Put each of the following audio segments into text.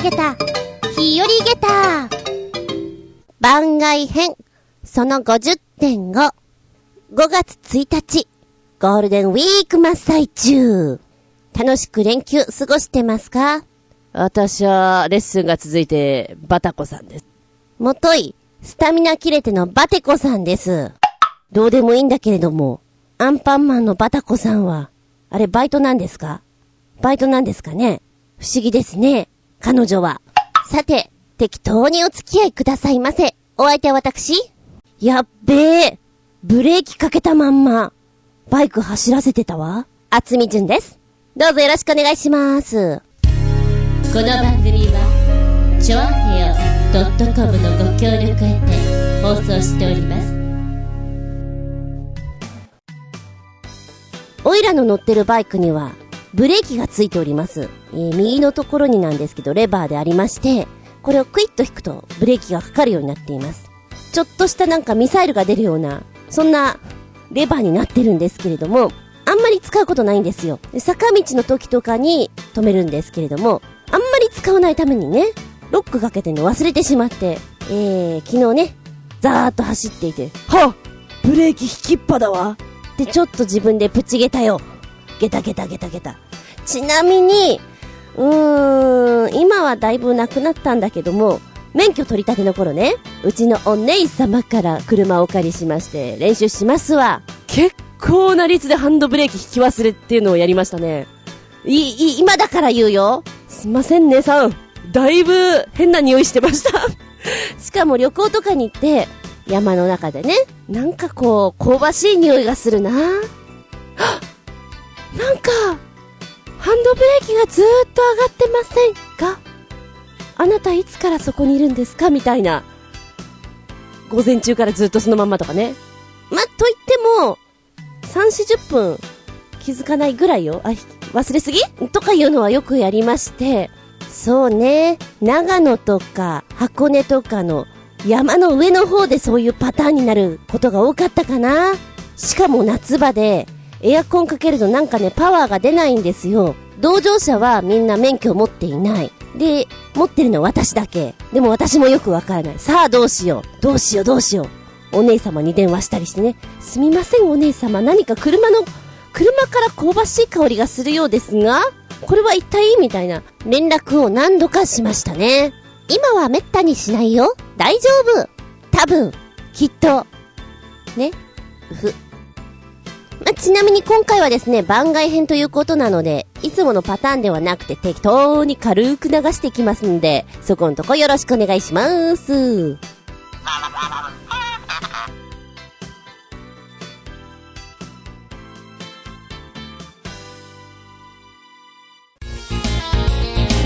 たげた、日和げた。番外編、その50.5。5月1日、ゴールデンウィーク真っ最中。楽しく連休過ごしてますか？私は、レッスンが続いて、バタコさんです。もとい、スタミナ切れてのバテコさんです。どうでもいいんだけれども、アンパンマンのバタコさんは、あれバイトなんですか？バイトなんですかね？不思議ですね。彼女は。さて、適当にお付き合いくださいませ。お相手は私やっべえ。ブレーキかけたまんま、バイク走らせてたわ。あつみじゅんです。どうぞよろしくお願いします。この番組は、ちょあへよ .com のご協力へて放送しております。オイラの乗ってるバイクには、ブレーキがついております。えー右のところになんですけど、レバーでありまして、これをクイッと引くと、ブレーキがかかるようになっています。ちょっとしたなんかミサイルが出るような、そんな、レバーになってるんですけれども、あんまり使うことないんですよ。坂道の時とかに止めるんですけれども、あんまり使わないためにね、ロックかけてんの忘れてしまって、えー、昨日ね、ザーッと走っていて、はっブレーキ引きっぱだわ。で、ちょっと自分でプチゲタよ。ゲタゲタゲタゲタ。ちなみに、うーん、今はだいぶなくなったんだけども、免許取り立ての頃ね、うちのお姉様から車をお借りしまして、練習しますわ。結構な率でハンドブレーキ引き忘れっていうのをやりましたね。い、い、今だから言うよ。すいません、姉さん。だいぶ変な匂いしてました。しかも旅行とかに行って、山の中でね、なんかこう、香ばしい匂いがするなはっなんか、ハンドブレーキがずーっと上がってませんか？あなたいつからそこにいるんですか？みたいな。午前中からずっとそのまんまとかね。ま、と言っても、3、40分気づかないぐらいよ。あ、忘れすぎ？とかいうのはよくやりまして、そうね、長野とか箱根とかの山の上の方でそういうパターンになることが多かったかな。しかも夏場で、エアコンかけるとなんかね、パワーが出ないんですよ。同乗者はみんな免許を持っていない。で、持ってるのは私だけ。でも私もよくわからない。さあどうしよう。どうしようどうしよう。お姉様に電話したりしてね。すみませんお姉様、何か車の、車から香ばしい香りがするようですが、これは一体？みたいな連絡を何度かしましたね。今は滅多にしないよ。大丈夫。多分、きっと。ね。うふ。まあ、ちなみに今回はですね、番外編ということなので、いつものパターンではなくて適当に軽く流していきますんで、そこのとこよろしくお願いします。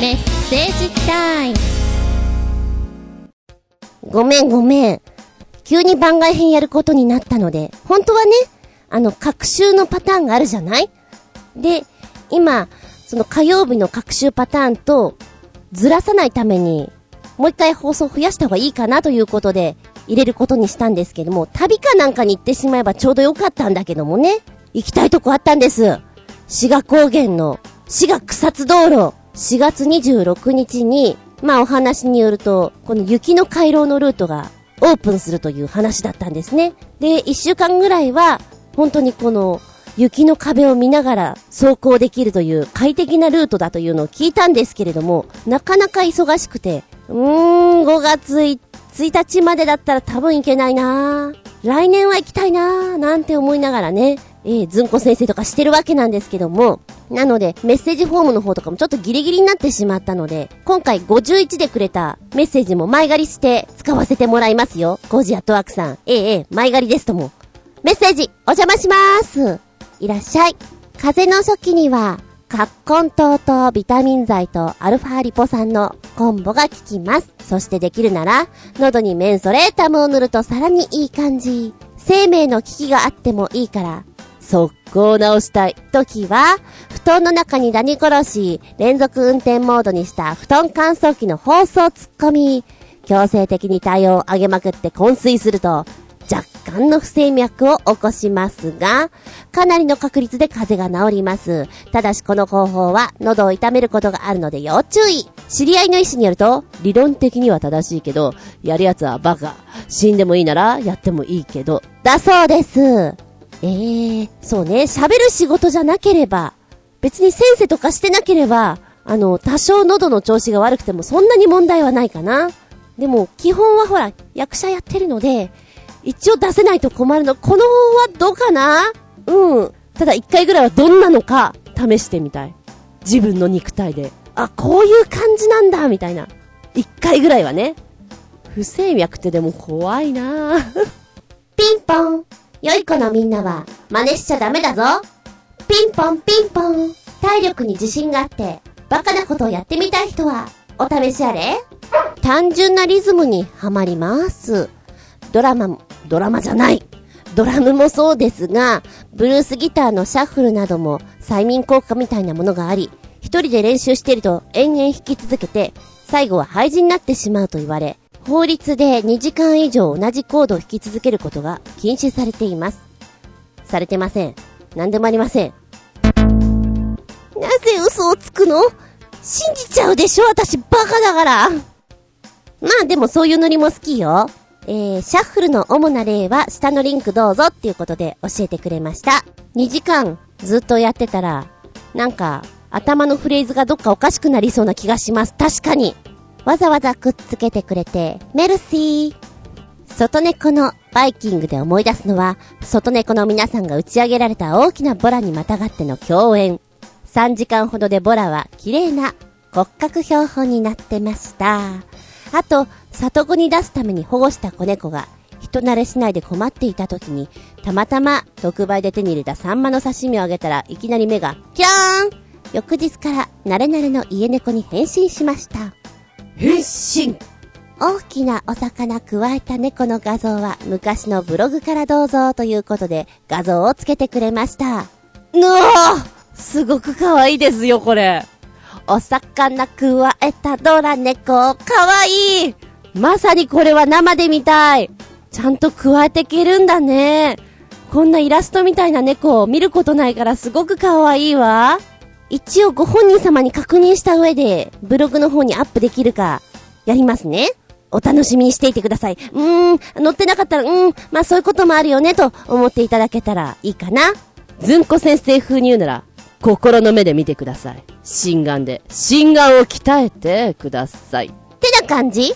メッセージタイム。ごめんごめん。急に番外編やることになったので、本当はね、あの、各週のパターンがあるじゃない？で、今、その火曜日の各週パターンと、ずらさないために、もう一回放送増やした方がいいかなということで、入れることにしたんですけども、旅かなんかに行ってしまえばちょうどよかったんだけどもね、行きたいとこあったんです。志賀高原の、志賀草津道路、4月26日に、まあお話によると、この雪の回廊のルートがオープンするという話だったんですね。で、1週間ぐらいは、本当にこの、雪の壁を見ながら走行できるという快適なルートだというのを聞いたんですけれども、なかなか忙しくて、うーん、5月1日までだったら多分行けないな来年は行きたいななんて思いながらね、えー、ずんこ先生とかしてるわけなんですけども、なので、メッセージフォームの方とかもちょっとギリギリになってしまったので、今回51でくれたメッセージも前借りして使わせてもらいますよ。コージアットワークさん。ええええ、前借りですとも。メッセージ、お邪魔しまーす。いらっしゃい。風邪の初期には、葛根糖とビタミン剤とアルファリポ酸のコンボが効きます。そしてできるなら、喉にメンソレータムを塗るとさらにいい感じ。生命の危機があってもいいから、速攻直したい時は、布団の中にダニ殺し、連続運転モードにした布団乾燥機の放送突っ込み、強制的に体温を上げまくって昏睡すると、若干の不整脈を起こしますが、かなりの確率で風邪が治ります。ただしこの方法は喉を痛めることがあるので要注意。知り合いの意思によると、理論的には正しいけど、やるやつはバカ。死んでもいいなら、やってもいいけど、だそうです。ええー、そうね、喋る仕事じゃなければ、別に先生とかしてなければ、あの、多少喉の調子が悪くてもそんなに問題はないかな。でも、基本はほら、役者やってるので、一応出せないと困るの。この方はどうかな？うん。ただ一回ぐらいはどんなのか試してみたい。自分の肉体で。あ、こういう感じなんだみたいな。一回ぐらいはね。不整脈ってでも怖いな ピンポン。良い子のみんなは真似しちゃダメだぞ。ピンポンピンポン。体力に自信があって、バカなことをやってみたい人は、お試しあれ単純なリズムにはまります。ドラマも、ドラマじゃない。ドラムもそうですが、ブルースギターのシャッフルなども催眠効果みたいなものがあり、一人で練習していると延々弾き続けて、最後は廃人になってしまうと言われ、法律で2時間以上同じコードを弾き続けることが禁止されています。されてません。何でもありません。なぜ嘘をつくの？信じちゃうでしょ？私バカだから。まあでもそういうノリも好きよ。えー、シャッフルの主な例は下のリンクどうぞっていうことで教えてくれました。2時間ずっとやってたら、なんか頭のフレーズがどっかおかしくなりそうな気がします。確かに。わざわざくっつけてくれて、メルシー。外猫のバイキングで思い出すのは、外猫の皆さんが打ち上げられた大きなボラにまたがっての共演。3時間ほどでボラは綺麗な骨格標本になってました。あと、里子に出すために保護した子猫が、人慣れしないで困っていた時に、たまたま特売で手に入れたサンマの刺身をあげたらいきなり目が、キャーン翌日から慣れ慣れの家猫に変身しました。変身？大きなお魚加えた猫の画像は昔のブログからどうぞということで画像をつけてくれました。うわすごく可愛いですよ、これ。お魚くわえたドラ猫、かわいいまさにこれは生で見たいちゃんと加えてけるんだね。こんなイラストみたいな猫を見ることないからすごくかわいいわ。一応ご本人様に確認した上で、ブログの方にアップできるか、やりますね。お楽しみにしていてください。うーん、載ってなかったら、うーん、まあそういうこともあるよね、と思っていただけたらいいかな。ずんこ先生風に言うなら、心の目で見てください。心眼で。心眼を鍛えてください。ってな感じ？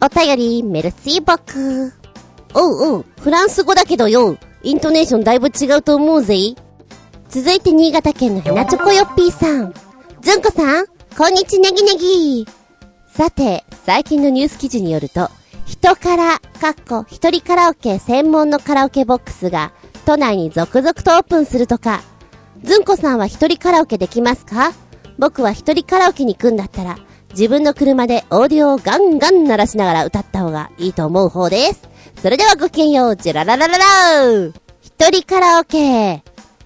お便り、メルシーボク。おうおう、フランス語だけどよ。イントネーションだいぶ違うと思うぜ。続いて新潟県のひなチョコヨッピーさん。ずんこさん、こんにちネギネギ。さて、最近のニュース記事によると、人から、かっこ、一人カラオケ専門のカラオケボックスが、都内に続々とオープンするとか、ずんこさんは一人カラオケできますか？僕は一人カラオケに行くんだったら、自分の車でオーディオをガンガン鳴らしながら歌った方がいいと思う方です。それではごきげんよう、ジェラララララー一人カラオケ。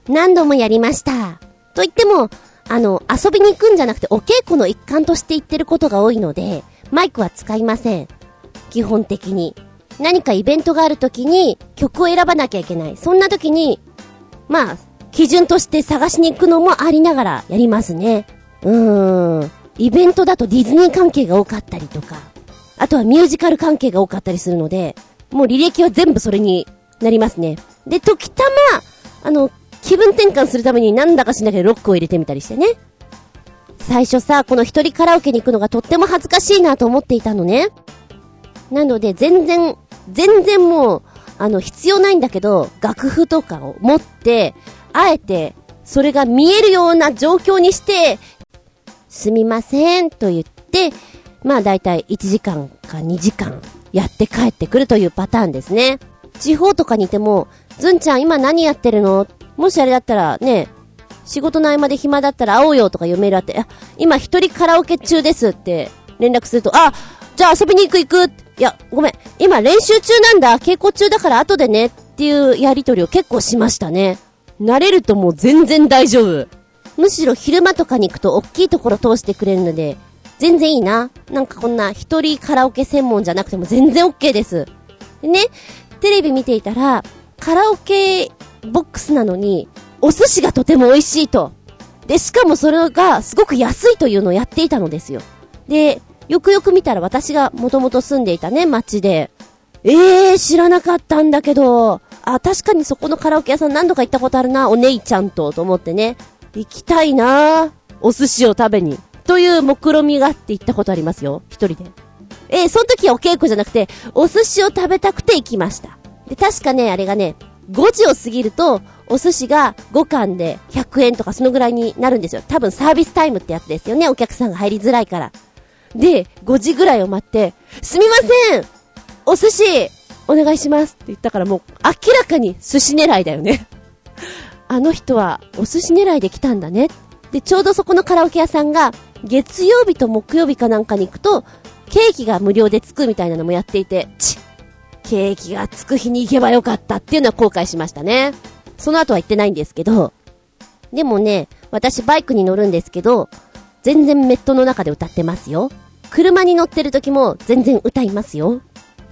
何度もやりました。と言っても、あの、遊びに行くんじゃなくてお稽古の一環として行ってることが多いので、マイクは使いません。基本的に。何かイベントがある時に曲を選ばなきゃいけない。そんな時に、まあ、基準として探しに行くのもありながらやりますね。うーん。イベントだとディズニー関係が多かったりとか、あとはミュージカル関係が多かったりするので、もう履歴は全部それになりますね。で、時たま、あの、気分転換するためになんだかしなきゃロックを入れてみたりしてね。最初さ、この一人カラオケに行くのがとっても恥ずかしいなと思っていたのね。なので、全然、全然もう、あの、必要ないんだけど、楽譜とかを持って、あえて、それが見えるような状況にして、すみません、と言って、まあだいたい1時間か2時間やって帰ってくるというパターンですね。地方とかにいても、ずんちゃん今何やってるのもしあれだったらね、仕事の合間で暇だったら会おうよとか読めるあって、あ、今一人カラオケ中ですって連絡すると、あ、じゃあ遊びに行く行くいや、ごめん、今練習中なんだ、稽古中だから後でねっていうやりとりを結構しましたね。慣れるともう全然大丈夫。むしろ昼間とかに行くと大きいところ通してくれるので、全然いいな。なんかこんな一人カラオケ専門じゃなくても全然 OK です。でね、テレビ見ていたら、カラオケボックスなのに、お寿司がとても美味しいと。で、しかもそれがすごく安いというのをやっていたのですよ。で、よくよく見たら私がもともと住んでいたね、町で、えー、知らなかったんだけど、あ、確かにそこのカラオケ屋さん何度か行ったことあるな、お姉ちゃんと、と思ってね。行きたいなお寿司を食べに。という目論みがあって行ったことありますよ、一人で。えー、その時はお稽古じゃなくて、お寿司を食べたくて行きました。で、確かね、あれがね、5時を過ぎると、お寿司が5貫で100円とかそのぐらいになるんですよ。多分サービスタイムってやつですよね。お客さんが入りづらいから。で、5時ぐらいを待って、すみませんお寿司お願いしますって言ったからもう明らかに寿司狙いだよね あの人はお寿司狙いで来たんだね。で、ちょうどそこのカラオケ屋さんが月曜日と木曜日かなんかに行くとケーキが無料でつくみたいなのもやっていて、チッケーキがつく日に行けばよかったっていうのは後悔しましたね。その後は行ってないんですけど、でもね、私バイクに乗るんですけど、全然メットの中で歌ってますよ。車に乗ってる時も全然歌いますよ。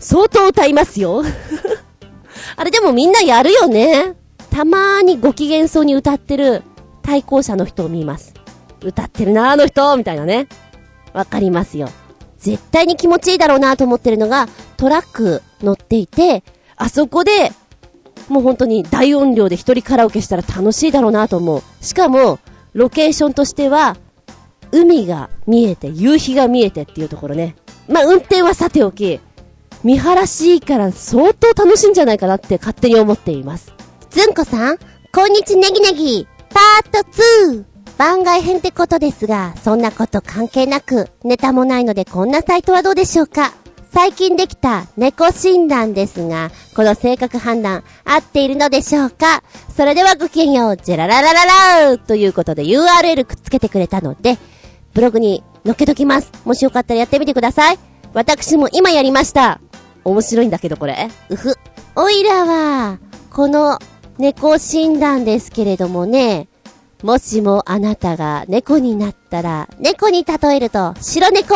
相当歌いますよ。あれでもみんなやるよね。たまーにご機嫌そうに歌ってる対向車の人を見ます。歌ってるなあの人みたいなね。わかりますよ。絶対に気持ちいいだろうなと思ってるのが、トラック乗っていて、あそこで、もう本当に大音量で一人カラオケしたら楽しいだろうなと思う。しかも、ロケーションとしては、海が見えて、夕日が見えてっていうところね。まあ、運転はさておき、見晴らしいいから相当楽しいんじゃないかなって勝手に思っています。ずんこさん、こんにちネギネギ、パート 2! 番外編ってことですが、そんなこと関係なく、ネタもないのでこんなサイトはどうでしょうか最近できた猫診断ですが、この性格判断合っているのでしょうかそれではごきげんよう、ジェラララララーということで URL くっつけてくれたので、ブログに載っけときます。もしよかったらやってみてください。私も今やりました。面白いんだけどこれ。うふ。おいらは、この猫診断ですけれどもね、もしもあなたが猫になったら、猫に例えると、白猫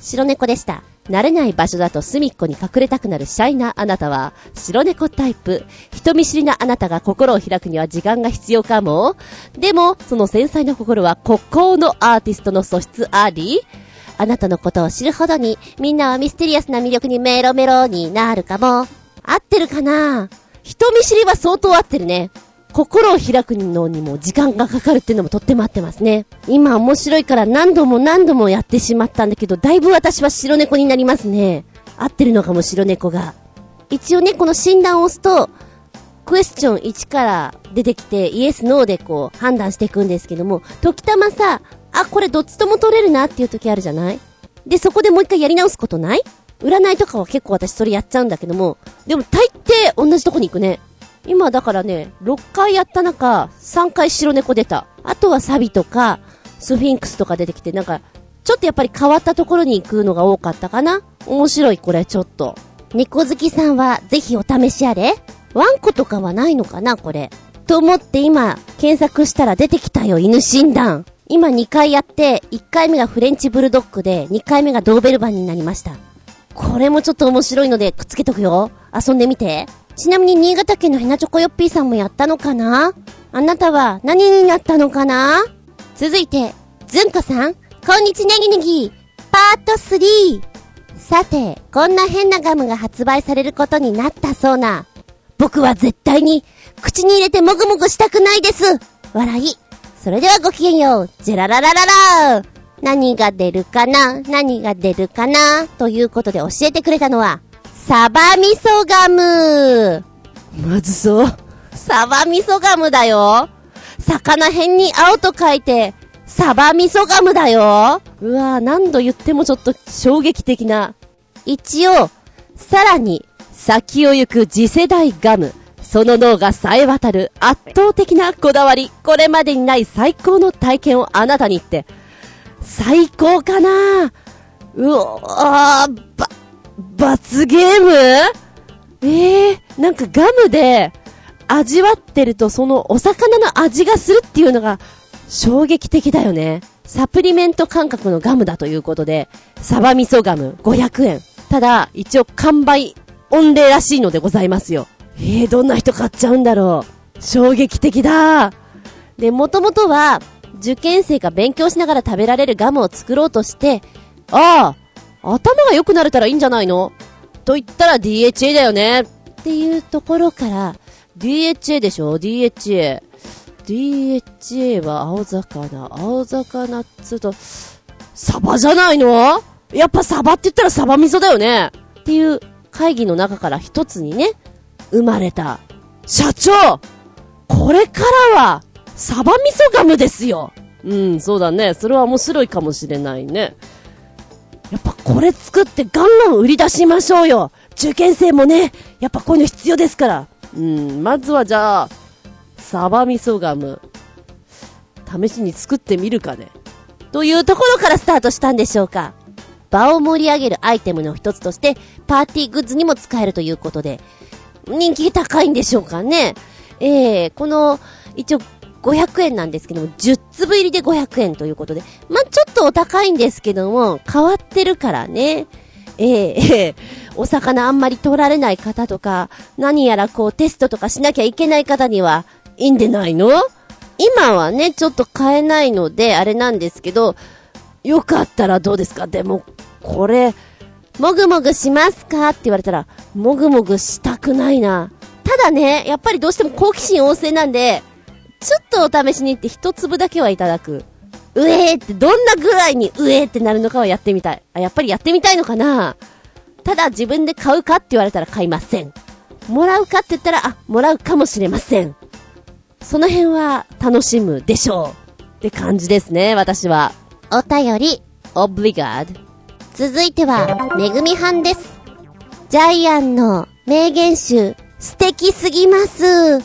白猫でした。慣れない場所だと隅っこに隠れたくなるシャイなあなたは、白猫タイプ。人見知りなあなたが心を開くには時間が必要かも。でも、その繊細な心は孤高のアーティストの素質ありあなたのことを知るほどに、みんなはミステリアスな魅力にメロメロになるかも。合ってるかな？人見知りは相当合ってるね。心を開くのにも時間がかかるっていうのもとっても合ってますね。今面白いから何度も何度もやってしまったんだけど、だいぶ私は白猫になりますね。合ってるのかも白猫が。一応ね、この診断を押すと、クエスチョン1から出てきて、イエス、ノーでこう判断していくんですけども、時たまさ、あ、これどっちとも取れるなっていう時あるじゃない？で、そこでもう一回やり直すことない？占いとかは結構私それやっちゃうんだけども、でも大抵同じとこに行くね。今だからね、6回やった中、3回白猫出た。あとはサビとか、スフィンクスとか出てきて、なんか、ちょっとやっぱり変わったところに行くのが多かったかな面白い、これ、ちょっと。猫好きさんは、ぜひお試しあれワンコとかはないのかなこれ。と思って今、検索したら出てきたよ、犬診断。今2回やって、1回目がフレンチブルドッグで、2回目がドーベルバンになりました。これもちょっと面白いので、くっつけとくよ。遊んでみて。ちなみに新潟県のヘナチョコヨッピーさんもやったのかな？あなたは何になったのかな？続いて、ずんこさん、こんにちネギネギ、パート 3! さて、こんな変なガムが発売されることになったそうな。僕は絶対に、口に入れてもぐもぐしたくないです。笑い。それではごきげんよう。ジェラララララ何が出るかな？何が出るかな？ということで教えてくれたのは、サバ味噌ガムまずそう。サバ味噌ガムだよ。魚辺に青と書いて、サバ味噌ガムだよ。うわぁ、何度言ってもちょっと衝撃的な。一応、さらに、先を行く次世代ガム。その脳が冴え渡る圧倒的なこだわり。これまでにない最高の体験をあなたにって。最高かなうおー、ば、罰ゲーム？ええー、なんかガムで味わってるとそのお魚の味がするっていうのが衝撃的だよね。サプリメント感覚のガムだということで、サバ味噌ガム500円。ただ、一応完売御礼らしいのでございますよ。えー、どんな人買っちゃうんだろう。衝撃的だで、もともとは、受験生が勉強しながら食べられるガムを作ろうとして、ああ、頭が良くなれたらいいんじゃないの？と言ったら DHA だよね。っていうところから、DHA でしょ ?DHA。DHA は青魚。青魚っつうと、サバじゃないの？やっぱサバって言ったらサバ味噌だよねっていう会議の中から一つにね、生まれた。社長これからは、サバ味噌ガムですようん、そうだね。それは面白いかもしれないね。やっぱこれ作ってガンガン売り出しましょうよ受験生もね、やっぱこういうの必要ですから。うん、まずはじゃあ、サバ味噌ガム、試しに作ってみるかね。というところからスタートしたんでしょうか。場を盛り上げるアイテムの一つとして、パーティーグッズにも使えるということで、人気高いんでしょうかね。えー、この、一応500円なんですけども、10粒入りで500円ということで、まあ、ちょっとお高いんですけども、変わってるからね。えー、えー、お魚あんまり取られない方とか、何やらこうテストとかしなきゃいけない方には、いいんでないの？今はね、ちょっと買えないので、あれなんですけど、よかったらどうですか？でも、これ、もぐもぐしますか？って言われたら、もぐもぐしたくないな。ただね、やっぱりどうしても好奇心旺盛なんで、ちょっとお試しに行って一粒だけはいただく。うえーってどんなぐらいにうえーってなるのかはやってみたい。あ、やっぱりやってみたいのかなただ自分で買うかって言われたら買いません。もらうかって言ったら、あ、もらうかもしれません。その辺は楽しむでしょう。って感じですね、私は。お便り、オブリガード。続いては、めぐみはんです。ジャイアンの名言集、素敵すぎます。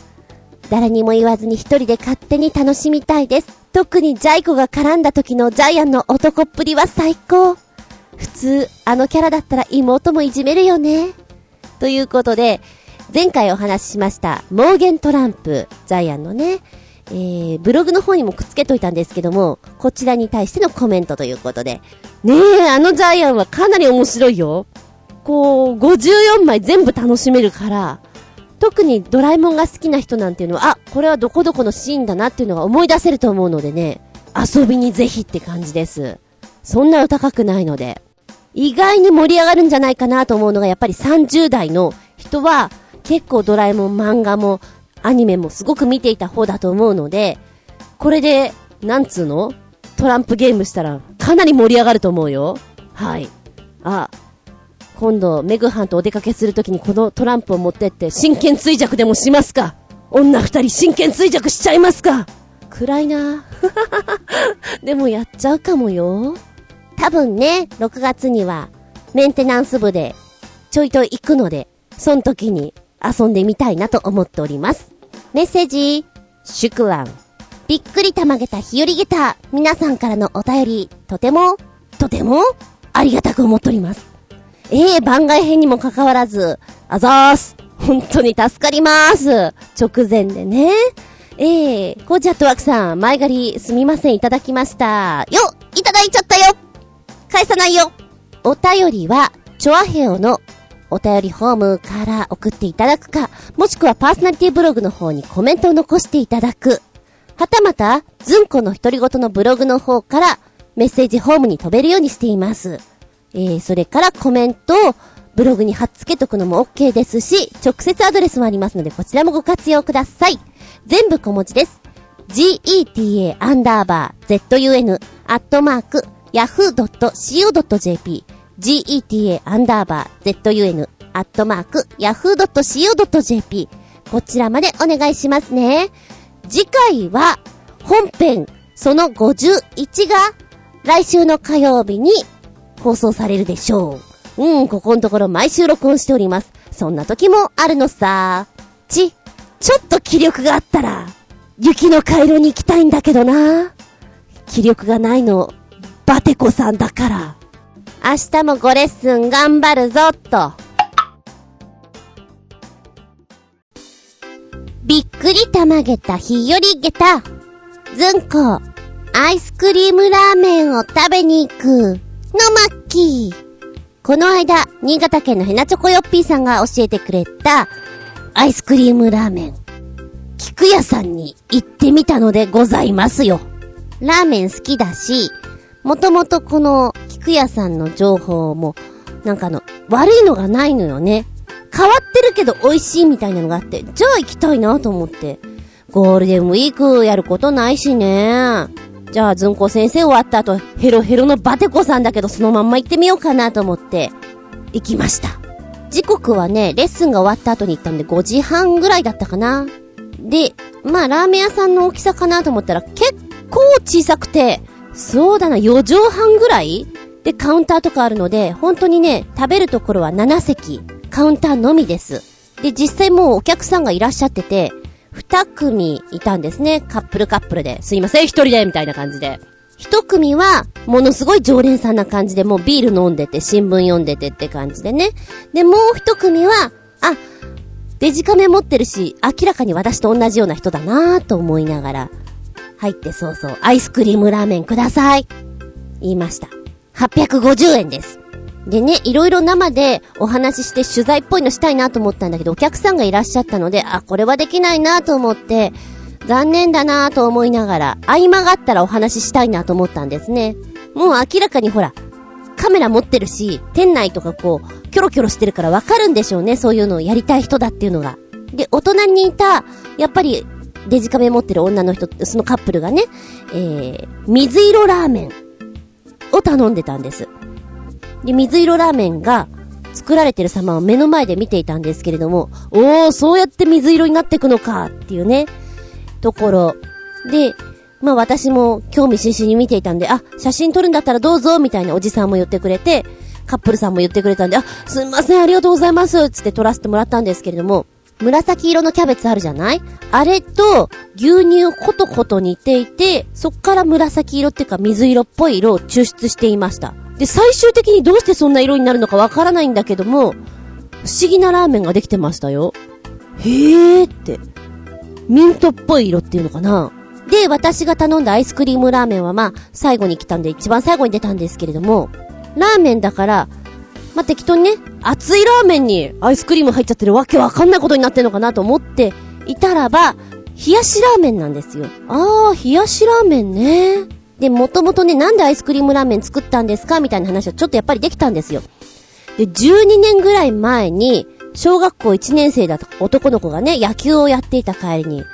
誰にも言わずに一人で勝手に楽しみたいです。特にジャイコが絡んだ時のジャイアンの男っぷりは最高。普通、あのキャラだったら妹もいじめるよね。ということで、前回お話ししました、モーゲントランプ、ジャイアンのね、えー、ブログの方にもくっつけといたんですけども、こちらに対してのコメントということで。ねえ、あのジャイアンはかなり面白いよ。こう、54枚全部楽しめるから、特にドラえもんが好きな人なんていうのは、あ、これはどこどこのシーンだなっていうのが思い出せると思うのでね、遊びにぜひって感じです。そんなお高くないので。意外に盛り上がるんじゃないかなと思うのが、やっぱり30代の人は、結構ドラえもん漫画も、アニメもすごく見ていた方だと思うので、これで、なんつうの？トランプゲームしたら、かなり盛り上がると思うよ。はい。あ、今度、メグハンとお出かけするときにこのトランプを持ってって、真剣追弱でもしますか？女二人真剣追弱しちゃいますか？暗いな でもやっちゃうかもよ。多分ね、6月には、メンテナンス部で、ちょいと行くので、その時に遊んでみたいなと思っております。メッセージ、シュクラン。びっくりたまげた日和げた皆さんからのお便り、とても、とても、ありがたく思っております。ええ番外編にもかかわらず、あざーす。本当に助かります。直前でね。ええコーチャットワークさん、前借りすみません、いただきました。よいただいちゃったよ返さないよお便りは、チョアヘオのお便りフォームから送っていただくか、もしくはパーソナリティブログの方にコメントを残していただく。はたまた、ズンコの独り言のブログの方からメッセージフォームに飛べるようにしています。えー、それからコメントをブログに貼っつけとくのも OK ですし、直接アドレスもありますので、こちらもご活用ください。全部小文字です。geta アンダーバー zun アットマーク yahoo.co.jp geta アンダーバー zun アットマーク yahoo.co.jp こちらまでお願いしますね。次回は本編その51が来週の火曜日に放送されるでしょう。うん、ここのところ毎週録音しております。そんな時もあるのさ。ち、ちょっと気力があったら、雪の回路に行きたいんだけどな。気力がないの、バテコさんだから。明日もごレッスン頑張るぞっ、と。びっくりたまげた日和げた。ずんこ、アイスクリームラーメンを食べに行く。のマッキー。この間、新潟県のヘナチョコヨッピーさんが教えてくれた、アイスクリームラーメン。菊屋さんに行ってみたのでございますよ。ラーメン好きだし、もともとこの、肉屋さんの情報も、なんかあの、悪いのがないのよね。変わってるけど美味しいみたいなのがあって、じゃあ行きたいなと思って。ゴールデンウィークやることないしね。じゃあ、ずんこ先生終わった後、ヘロヘロのバテコさんだけどそのまんま行ってみようかなと思って、行きました。時刻はね、レッスンが終わった後に行ったんで5時半ぐらいだったかな。で、まあラーメン屋さんの大きさかなと思ったら結構小さくて、そうだな、4畳半ぐらいで、カウンターとかあるので、本当にね、食べるところは7席、カウンターのみです。で、実際もうお客さんがいらっしゃってて、2組いたんですね。カップルカップルで。すいません、一人で、みたいな感じで。一組は、ものすごい常連さんな感じで、もうビール飲んでて、新聞読んでてって感じでね。で、もう一組は、あ、デジカメ持ってるし、明らかに私と同じような人だなぁと思いながら、入ってそうそう、アイスクリームラーメンください。言いました。850円です。でね、いろいろ生でお話しして取材っぽいのしたいなと思ったんだけど、お客さんがいらっしゃったので、あ、これはできないなと思って、残念だなと思いながら、合間があったらお話ししたいなと思ったんですね。もう明らかにほら、カメラ持ってるし、店内とかこう、キョロキョロしてるからわかるんでしょうね、そういうのをやりたい人だっていうのが。で、大人にいた、やっぱり、デジカメ持ってる女の人、そのカップルがね、えー、水色ラーメンを頼んでたんです。で、水色ラーメンが作られてる様を目の前で見ていたんですけれども、おー、そうやって水色になっていくのかっていうね、ところ。で、まあ私も興味津々に見ていたんで、あ、写真撮るんだったらどうぞみたいなおじさんも言ってくれて、カップルさんも言ってくれたんで、あ、すんません、ありがとうございますつって撮らせてもらったんですけれども、紫色のキャベツあるじゃない？あれと牛乳をコトコト煮ていて、そっから紫色っていうか水色っぽい色を抽出していました。で、最終的にどうしてそんな色になるのかわからないんだけども、不思議なラーメンができてましたよ。へーって。ミントっぽい色っていうのかな？で、私が頼んだアイスクリームラーメンはまあ、最後に来たんで一番最後に出たんですけれども、ラーメンだから、まあ、適当にね、熱いラーメンにアイスクリーム入っちゃってるわけわかんないことになってんのかなと思っていたらば、冷やしラーメンなんですよ。あー、冷やしラーメンね。で、もともとね、なんでアイスクリームラーメン作ったんですかみたいな話をちょっとやっぱりできたんですよ。で、12年ぐらい前に、小学校1年生だった男の子がね、野球をやっていた帰りに、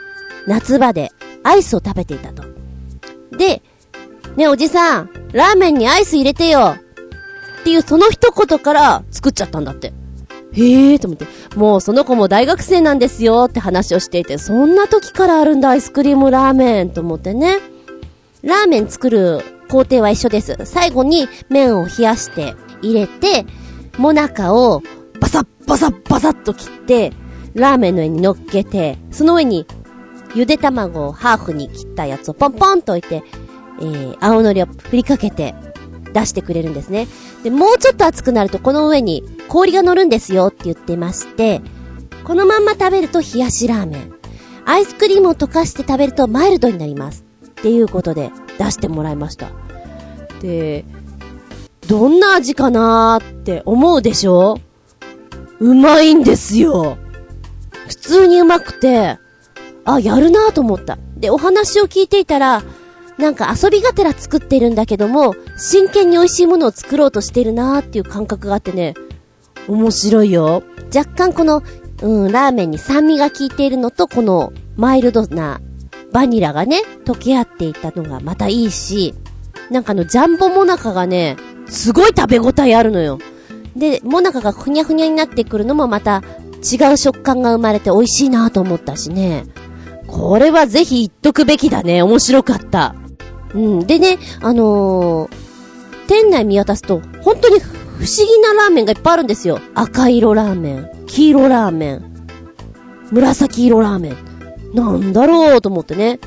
夏場でアイスを食べていたと。で、ね、おじさん、ラーメンにアイス入れてよっていうその一言から作っちゃったんだって。へえーと思って、もうその子も大学生なんですよって話をしていて、そんな時からあるんだアイスクリームラーメンと思ってね。ラーメン作る工程は一緒です。最後に麺を冷やして入れて、もなかをバサッバサッバサッと切って、ラーメンの上に乗っけて、その上にゆで卵をハーフに切ったやつをポンポンと置いて、えー、青のりを振りかけて出してくれるんですね。で、もうちょっと熱くなるとこの上に氷が乗るんですよって言ってまして、このまんま食べると冷やしラーメン。アイスクリームを溶かして食べるとマイルドになります。っていうことで出してもらいました。で、どんな味かなーって思うでしょ？うまいんですよ。普通にうまくて、あ、やるなーと思った。で、お話を聞いていたら、なんか遊びがてら作ってるんだけども、真剣に美味しいものを作ろうとしてるなーっていう感覚があってね、面白いよ。若干この、うん、ラーメンに酸味が効いているのと、このマイルドなバニラがね、溶け合っていたのがまたいいし、なんかあの、ジャンボモナカがね、すごい食べ応えあるのよ。で、モナカがふにゃふにゃになってくるのもまた違う食感が生まれて美味しいなと思ったしね。これはぜひ言っとくべきだね。面白かった。うん。でね、あのー、店内見渡すと、本当に不思議なラーメンがいっぱいあるんですよ。赤色ラーメン、黄色ラーメン、紫色ラーメン。なんだろうと思ってね。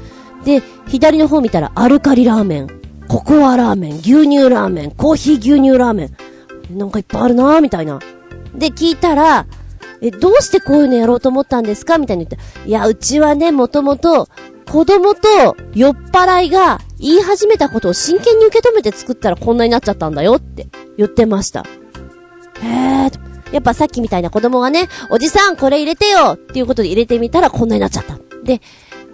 で、左の方見たらアルカリラーメン、ココアラーメン、牛乳ラーメン、コーヒー牛乳ラーメン。なんかいっぱいあるなぁ、みたいな。で、聞いたら、え、どうしてこういうのやろうと思ったんですか？みたいに言って。いや、うちはね、もともと、子供と酔っ払いが言い始めたことを真剣に受け止めて作ったらこんなになっちゃったんだよって言ってました。へー。やっぱさっきみたいな子供がね、おじさんこれ入れてよっていうことで入れてみたらこんなになっちゃった。で、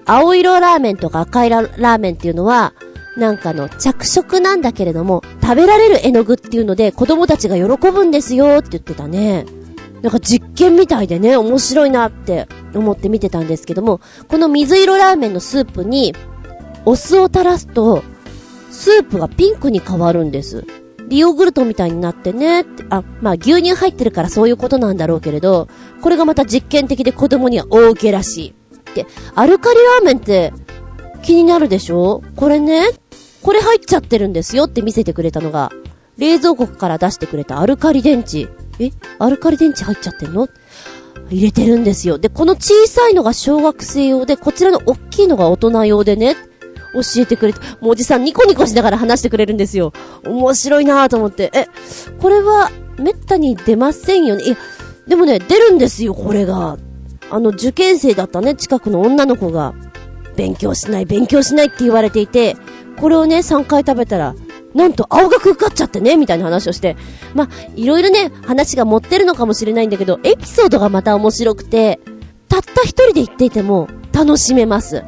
青色ラーメンとか赤色ラーメンっていうのは、なんかの着色なんだけれども、食べられる絵の具っていうので子供たちが喜ぶんですよって言ってたね。なんか実験みたいでね、面白いなって思って見てたんですけども、この水色ラーメンのスープに、お酢を垂らすと、スープがピンクに変わるんです。ヨーグルトみたいになってねあ、まあ牛乳入ってるからそういうことなんだろうけれど、これがまた実験的で子供には大受けらしい。で、アルカリラーメンって気になるでしょ？これね、これ入っちゃってるんですよって見せてくれたのが、冷蔵庫から出してくれたアルカリ電池。えアルカリ電池入っちゃってんの？入れてるんですよ。で、この小さいのが小学生用で、こちらの大きいのが大人用でね、教えてくれて、もうおじさんニコニコしながら話してくれるんですよ。面白いなぁと思って。え、これは、めったに出ませんよね。いや、でもね、出るんですよ、これが。あの、受験生だったね、近くの女の子が、勉強しない、勉強しないって言われていて、これをね、3回食べたら、なんと青学受かっちゃってね、みたいな話をして。まあ、いろいろね、話が持ってるのかもしれないんだけど、エピソードがまた面白くて、たった一人で行っていても、楽しめます。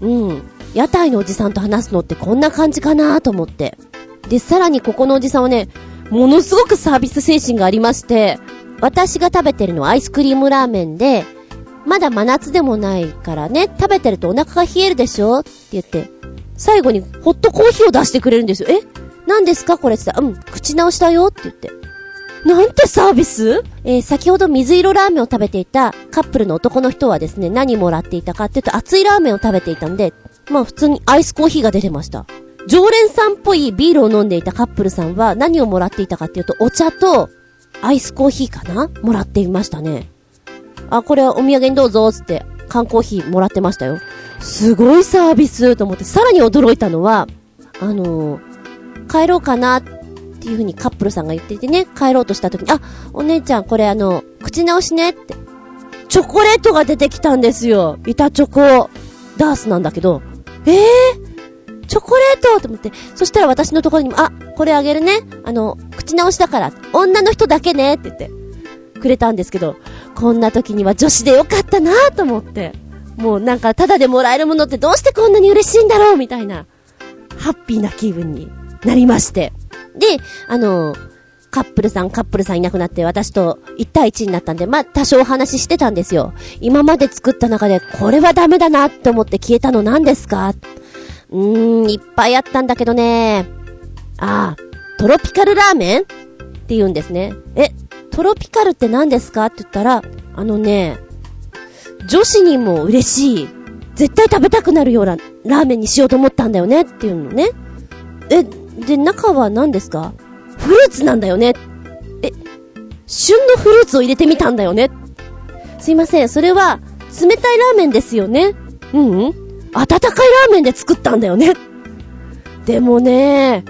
うん。屋台のおじさんと話すのってこんな感じかなと思って。で、さらにここのおじさんはね、ものすごくサービス精神がありまして、私が食べてるのはアイスクリームラーメンで、まだ真夏でもないからね、食べてるとお腹が冷えるでしょって言って、最後にホットコーヒーを出してくれるんですよ。え？何ですか？これって言ったら、うん、口直しだよって言って。なんてサービス？えー、先ほど水色ラーメンを食べていたカップルの男の人はですね、何もらっていたかって言うと熱いラーメンを食べていたんで、まあ普通にアイスコーヒーが出てました。常連さんっぽいビールを飲んでいたカップルさんは何をもらっていたかっていうと、お茶とアイスコーヒーかな？もらっていましたね。あ、これはお土産にどうぞ、つって、缶コーヒーもらってましたよ。すごいサービスと思って、さらに驚いたのは、あのー、帰ろうかなっていう風にカップルさんが言っていてね、帰ろうとした時に、あ、お姉ちゃんこれあの、口直しねって。チョコレートが出てきたんですよ。板チョコ、ダースなんだけど、ええー、チョコレートと思って、そしたら私のところにも、あ、これあげるね。あの、口直しだから、女の人だけねって言って、くれたんですけど、こんな時には女子でよかったなと思って。もうなんか、ただでもらえるものってどうしてこんなに嬉しいんだろうみたいな、ハッピーな気分になりまして。で、あのカップルさん、カップルさんいなくなって私と1対1になったんで、まあ、多少お話ししてたんですよ。今まで作った中で、これはダメだなって思って消えたの何ですか？うーん、いっぱいあったんだけどね。ああ、トロピカルラーメン？って言うんですね。え、トロピカルって何ですか？って言ったら、あのね、女子にも嬉しい。絶対食べたくなるようなラーメンにしようと思ったんだよねっていうのね。え、で、中は何ですか？フルーツなんだよね。え、旬のフルーツを入れてみたんだよね。すいません、それは、冷たいラーメンですよね。うんうん。温かいラーメンで作ったんだよね。でもね、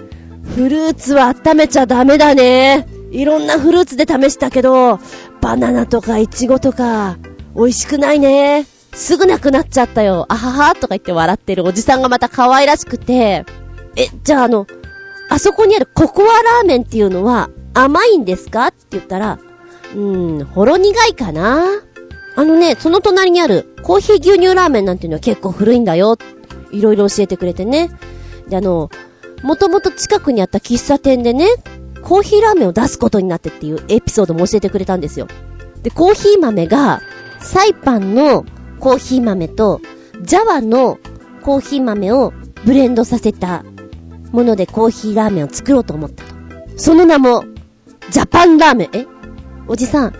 フルーツは温めちゃダメだね。いろんなフルーツで試したけど、バナナとかイチゴとか、美味しくないね。すぐなくなっちゃったよ。あははとか言って笑ってるおじさんがまた可愛らしくて、え、じゃああの、あそこにあるココアラーメンっていうのは甘いんですか？って言ったら、うーん、ほろ苦いかな？あのね、その隣にあるコーヒー牛乳ラーメンなんていうのは結構古いんだよ。いろいろ教えてくれてね。で、あの、もともと近くにあった喫茶店でね、コーヒーラーメンを出すことになってっていうエピソードも教えてくれたんですよ。で、コーヒー豆が、サイパンのコーヒー豆と、ジャワのコーヒー豆をブレンドさせたものでコーヒーラーメンを作ろうと思ったと。その名も、ジャパンラーメン。え？おじさん、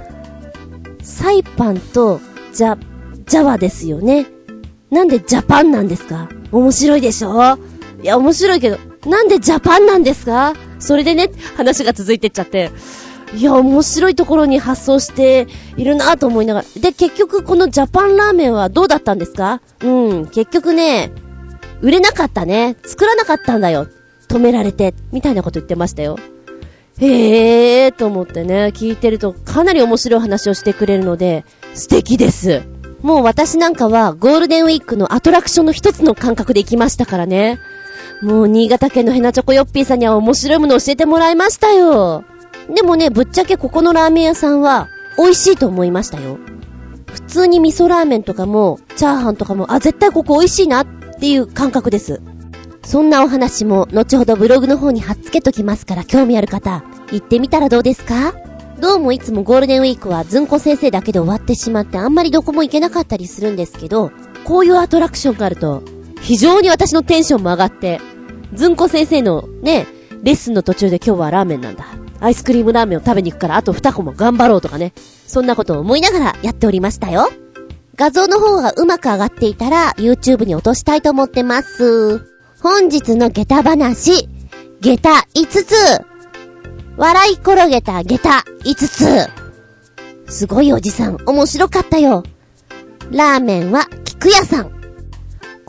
サイパンと、ジャ、ジャワですよね。なんでジャパンなんですか？面白いでしょ？いや、面白いけど、なんでジャパンなんですか？それでね、話が続いてっちゃって。いや、面白いところに発想しているなと思いながら。で、結局このジャパンラーメンはどうだったんですか？うん、結局ね、売れなかったね。作らなかったんだよ。止められて、みたいなこと言ってましたよ。へえーと思ってね、聞いてるとかなり面白い話をしてくれるので、素敵です。もう私なんかはゴールデンウィークのアトラクションの一つの感覚で行きましたからね。もう新潟県のヘナチョコヨッピーさんには面白いもの教えてもらいましたよ。でもね、ぶっちゃけここのラーメン屋さんは美味しいと思いましたよ。普通に味噌ラーメンとかも、チャーハンとかも、あ、絶対ここ美味しいなっていう感覚です。そんなお話も後ほどブログの方に貼っつけときますから興味ある方、行ってみたらどうですか？どうもいつもゴールデンウィークはずんこ先生だけで終わってしまってあんまりどこも行けなかったりするんですけど、こういうアトラクションがあると、非常に私のテンションも上がって、ずんこ先生のね、レッスンの途中で今日はラーメンなんだ。アイスクリームラーメンを食べに行くからあと2個も頑張ろうとかね。そんなことを思いながらやっておりましたよ。画像の方がうまく上がっていたら YouTube に落としたいと思ってます。本日の下駄話、下駄5つ。笑い転げた下駄5つ。すごいおじさん、面白かったよ。ラーメンは菊屋さん。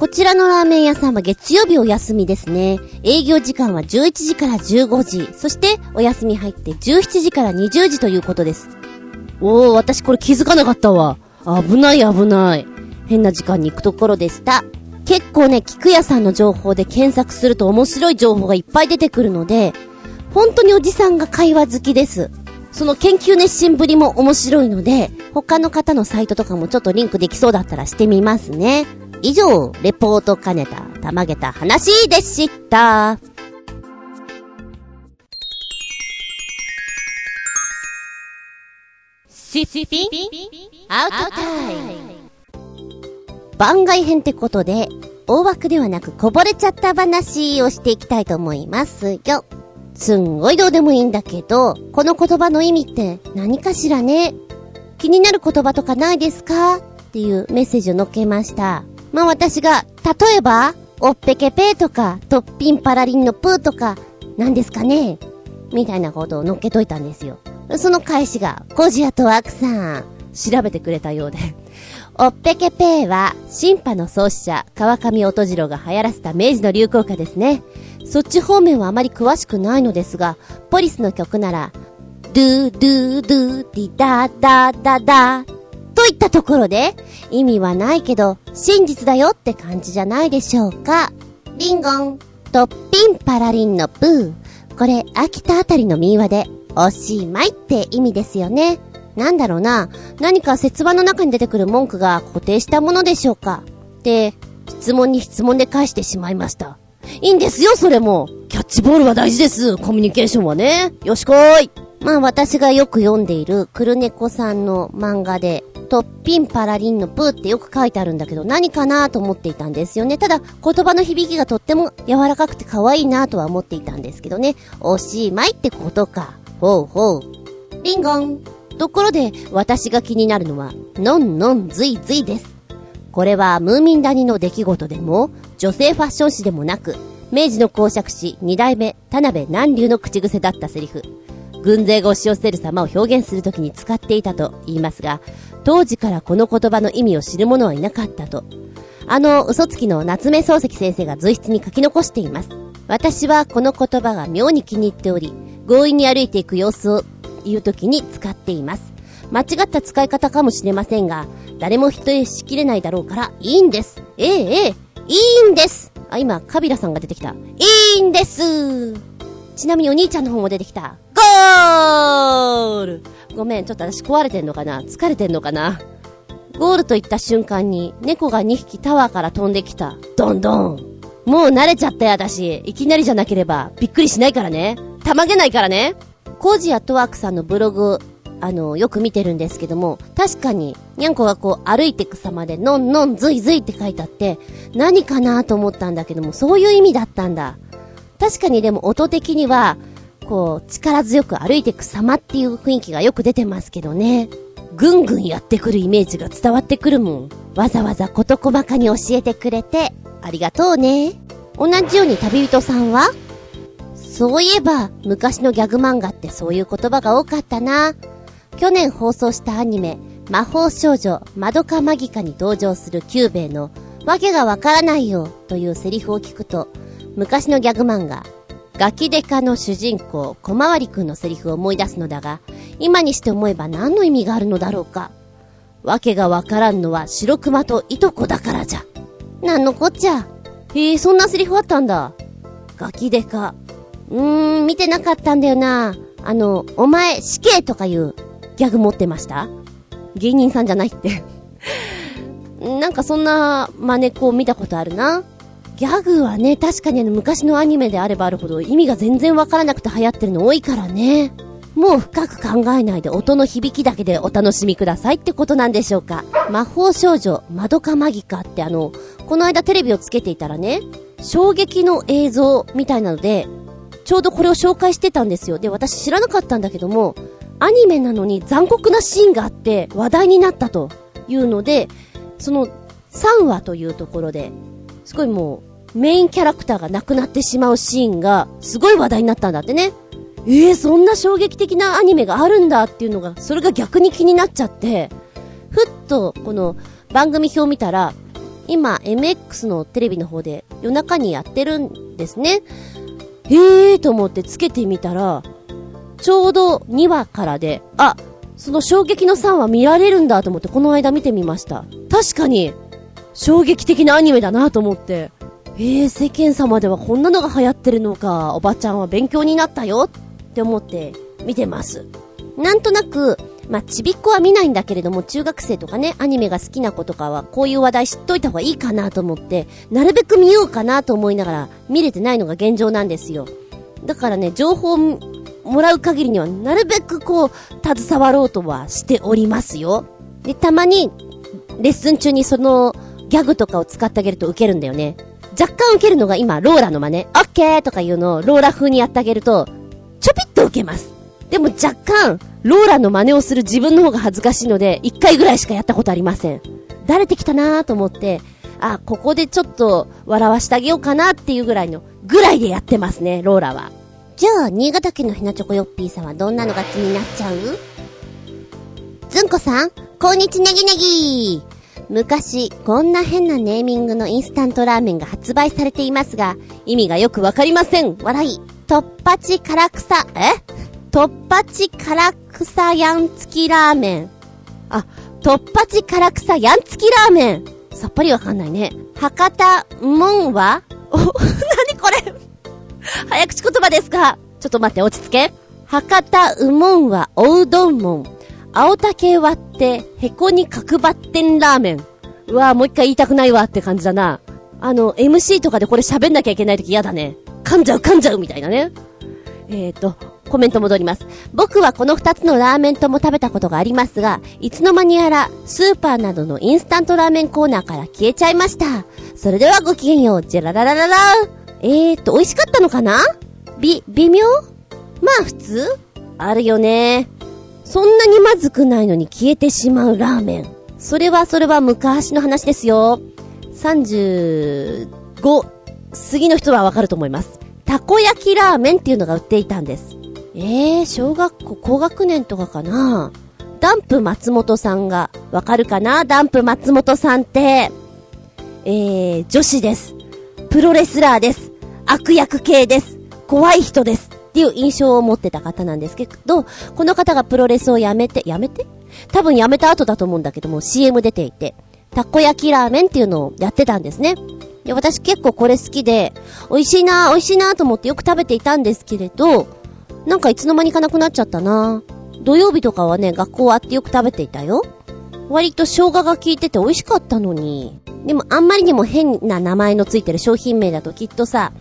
こちらのラーメン屋さんは月曜日お休みですね。営業時間は11時から15時。そしてお休み入って17時から20時ということです。おー、私これ気づかなかったわ。危ない危ない。変な時間に行くところでした。結構ね、菊屋さんの情報で検索すると面白い情報がいっぱい出てくるので、本当におじさんが会話好きです。その研究熱心ぶりも面白いので、他の方のサイトとかもちょっとリンクできそうだったらしてみますね。以上、レポート兼ねた、たまげた話でした。シシピンアウトタイム番外編ってことで、大枠ではなくこぼれちゃった話をしていきたいと思いますよ。すんごいどうでもいいんだけど、この言葉の意味って何かしらね気になる言葉とかないですか？っていうメッセージを載っけました。まあ私が、例えば、おっぺけぺーとか、トッピンパラリンのプーとか、何ですかねみたいなことを乗っけといたんですよ。その返しが、コジアとワクさん、調べてくれたようで。おっぺけぺーは、審判の創始者、川上音次郎が流行らせた明治の流行歌ですね。そっち方面はあまり詳しくないのですが、ポリスの曲なら、ドゥドゥドゥディダダダダといったところで、意味はないけど、真実だよって感じじゃないでしょうか。リンゴン、トッピンパラリンのプー。これ、秋田あたりの民話で、おしまいって意味ですよね。なんだろうな。何か説話の中に出てくる文句が固定したものでしょうか。で、質問に質問で返してしまいました。いいんですよ、それも。キャッチボールは大事です。コミュニケーションはね。よしこーい。まあ私がよく読んでいるクルネコさんの漫画で、トッピンパラリンのプーってよく書いてあるんだけど何かなと思っていたんですよね。ただ言葉の響きがとっても柔らかくて可愛いなとは思っていたんですけどね。おしまいってことか。ほうほう。リンゴン。ところで私が気になるのは、のんのんずいずいです。これはムーミン谷の出来事でも、女性ファッション誌でもなく、明治の公爵士二代目田辺南流の口癖だったセリフ。軍勢が押し寄せる様を表現するときに使っていたと言いますが、当時からこの言葉の意味を知る者はいなかったと。あの嘘つきの夏目漱石先生が随筆に書き残しています。私はこの言葉が妙に気に入っており、強引に歩いていく様子を言うときに使っています。間違った使い方かもしれませんが、誰も人へしきれないだろうから、いいんです。ええええ、いいんですあ、今、カビラさんが出てきた。いいんですちなみにお兄ちゃんの方も出てきた。ゴールごめん、ちょっと私壊れてんのかな？疲れてんのかな？ゴールと言った瞬間に、猫が2匹タワーから飛んできた。どんどん。もう慣れちゃったよ、私。いきなりじゃなければ、びっくりしないからね。たまげないからね。コージアトワークさんのブログ、あの、よく見てるんですけども、確かに、にゃんこがこう歩いてく様で、のんのんずいずいって書いてあって、何かなと思ったんだけども、そういう意味だったんだ。確かにでも音的には、こう、力強く歩いていく様っていう雰囲気がよく出てますけどね。ぐんぐんやってくるイメージが伝わってくるもん。わざわざ事細かに教えてくれて、ありがとうね。同じように旅人さんはそういえば、昔のギャグ漫画ってそういう言葉が多かったな。去年放送したアニメ、魔法少女まどかマギカに登場するキュゥべえの、わけがわからないよ、というセリフを聞くと、昔のギャグ漫画、がきデカの主人公、こまわりくんのセリフを思い出すのだが、今にして思えば何の意味があるのだろうか。わけがわからんのは白熊といとこだからじゃ。なんのこっちゃ。へえ、そんなセリフあったんだ。ガキデカ。うーん、見てなかったんだよな。あの、お前、死刑とかいうギャグ持ってました？芸人さんじゃないって なんかそんな真似子を見たことあるな。ギャグはね、確かにあの昔のアニメであればあるほど意味が全然わからなくて流行ってるの多いからね。もう深く考えないで音の響きだけでお楽しみくださいってことなんでしょうか。魔法少女、マドカマギカってあの、この間テレビをつけていたらね、衝撃の映像みたいなので、ちょうどこれを紹介してたんですよ。で、私知らなかったんだけども、アニメなのに残酷なシーンがあって話題になったというので、その3話というところで、すごいもう、メインキャラクターが亡くなってしまうシーンが、すごい話題になったんだってね。ええー、そんな衝撃的なアニメがあるんだっていうのが、それが逆に気になっちゃって、ふっと、この番組表見たら、今、MX のテレビの方で夜中にやってるんですね。ええーと思ってつけてみたら、ちょうど2話からで、あ、その衝撃の3話見られるんだと思ってこの間見てみました。確かに、衝撃的なアニメだなと思って。えー、世間様ではこんなのが流行ってるのか、おばちゃんは勉強になったよって思って見てます。なんとなく、まあ、ちびっこは見ないんだけれども、中学生とかね、アニメが好きな子とかは、こういう話題知っといた方がいいかなと思って、なるべく見ようかなと思いながら、見れてないのが現状なんですよ。だからね、情報もらう限りには、なるべくこう、携わろうとはしておりますよ。で、たまに、レッスン中にその、ギャグとかを使ってあげるとウケるんだよね。若干受けるのが今、ローラの真似、オッケーとかいうのをローラ風にやってあげると、ちょぴっと受けます。でも若干、ローラの真似をする自分の方が恥ずかしいので、一回ぐらいしかやったことありません。慣れてきたなーと思って、あ、ここでちょっと笑わしてあげようかなっていうぐらいの、ぐらいでやってますね、ローラは。じゃあ、新潟県のひなチョコヨッピーさんはどんなのが気になっちゃう？ずんこさん、こんにちネギネギ昔、こんな変なネーミングのインスタントラーメンが発売されていますが、意味がよくわかりません。笑い。とっぱち辛草、え？とっぱち辛草やんつきラーメン。あ、とっぱち辛草やんつきラーメン。さっぱりわかんないね。博多もんは？お、なにこれ？早口言葉ですかちょっと待って、落ち着け。博多うもんはおうどんもん。青竹割って、へこに角張ってんラーメン。うわぁ、もう一回言いたくないわって感じだな。あの、MC とかでこれ喋んなきゃいけないとき嫌だね。噛んじゃう噛んじゃうみたいなね。えーと、コメント戻ります。僕はこの二つのラーメンとも食べたことがありますが、いつの間にやら、スーパーなどのインスタントラーメンコーナーから消えちゃいました。それではごきげんよう、ジェラララララえーと、美味しかったのかな？び、微妙？まあ普通？あるよね。そんなにまずくないのに消えてしまうラーメン。それはそれは昔の話ですよ。35過ぎの人はわかると思います。たこ焼きラーメンっていうのが売っていたんです。えー、小学校高学年とかかなダンプ松本さんが、わかるかな？ダンプ松本さんって、えー、女子です。プロレスラーです。悪役系です。怖い人です。っていう印象を持ってた方なんですけど、この方がプロレスをやめて、やめて？多分やめた後だと思うんだけども、CM 出ていて、たこ焼きラーメンっていうのをやってたんですね。で、私結構これ好きで、美味しいな美味しいなと思ってよく食べていたんですけれど、なんかいつの間にかなくなっちゃったな土曜日とかはね、学校終わってよく食べていたよ。割と生姜が効いてて美味しかったのに。でもあんまりにも変な名前のついてる商品名だときっとさ、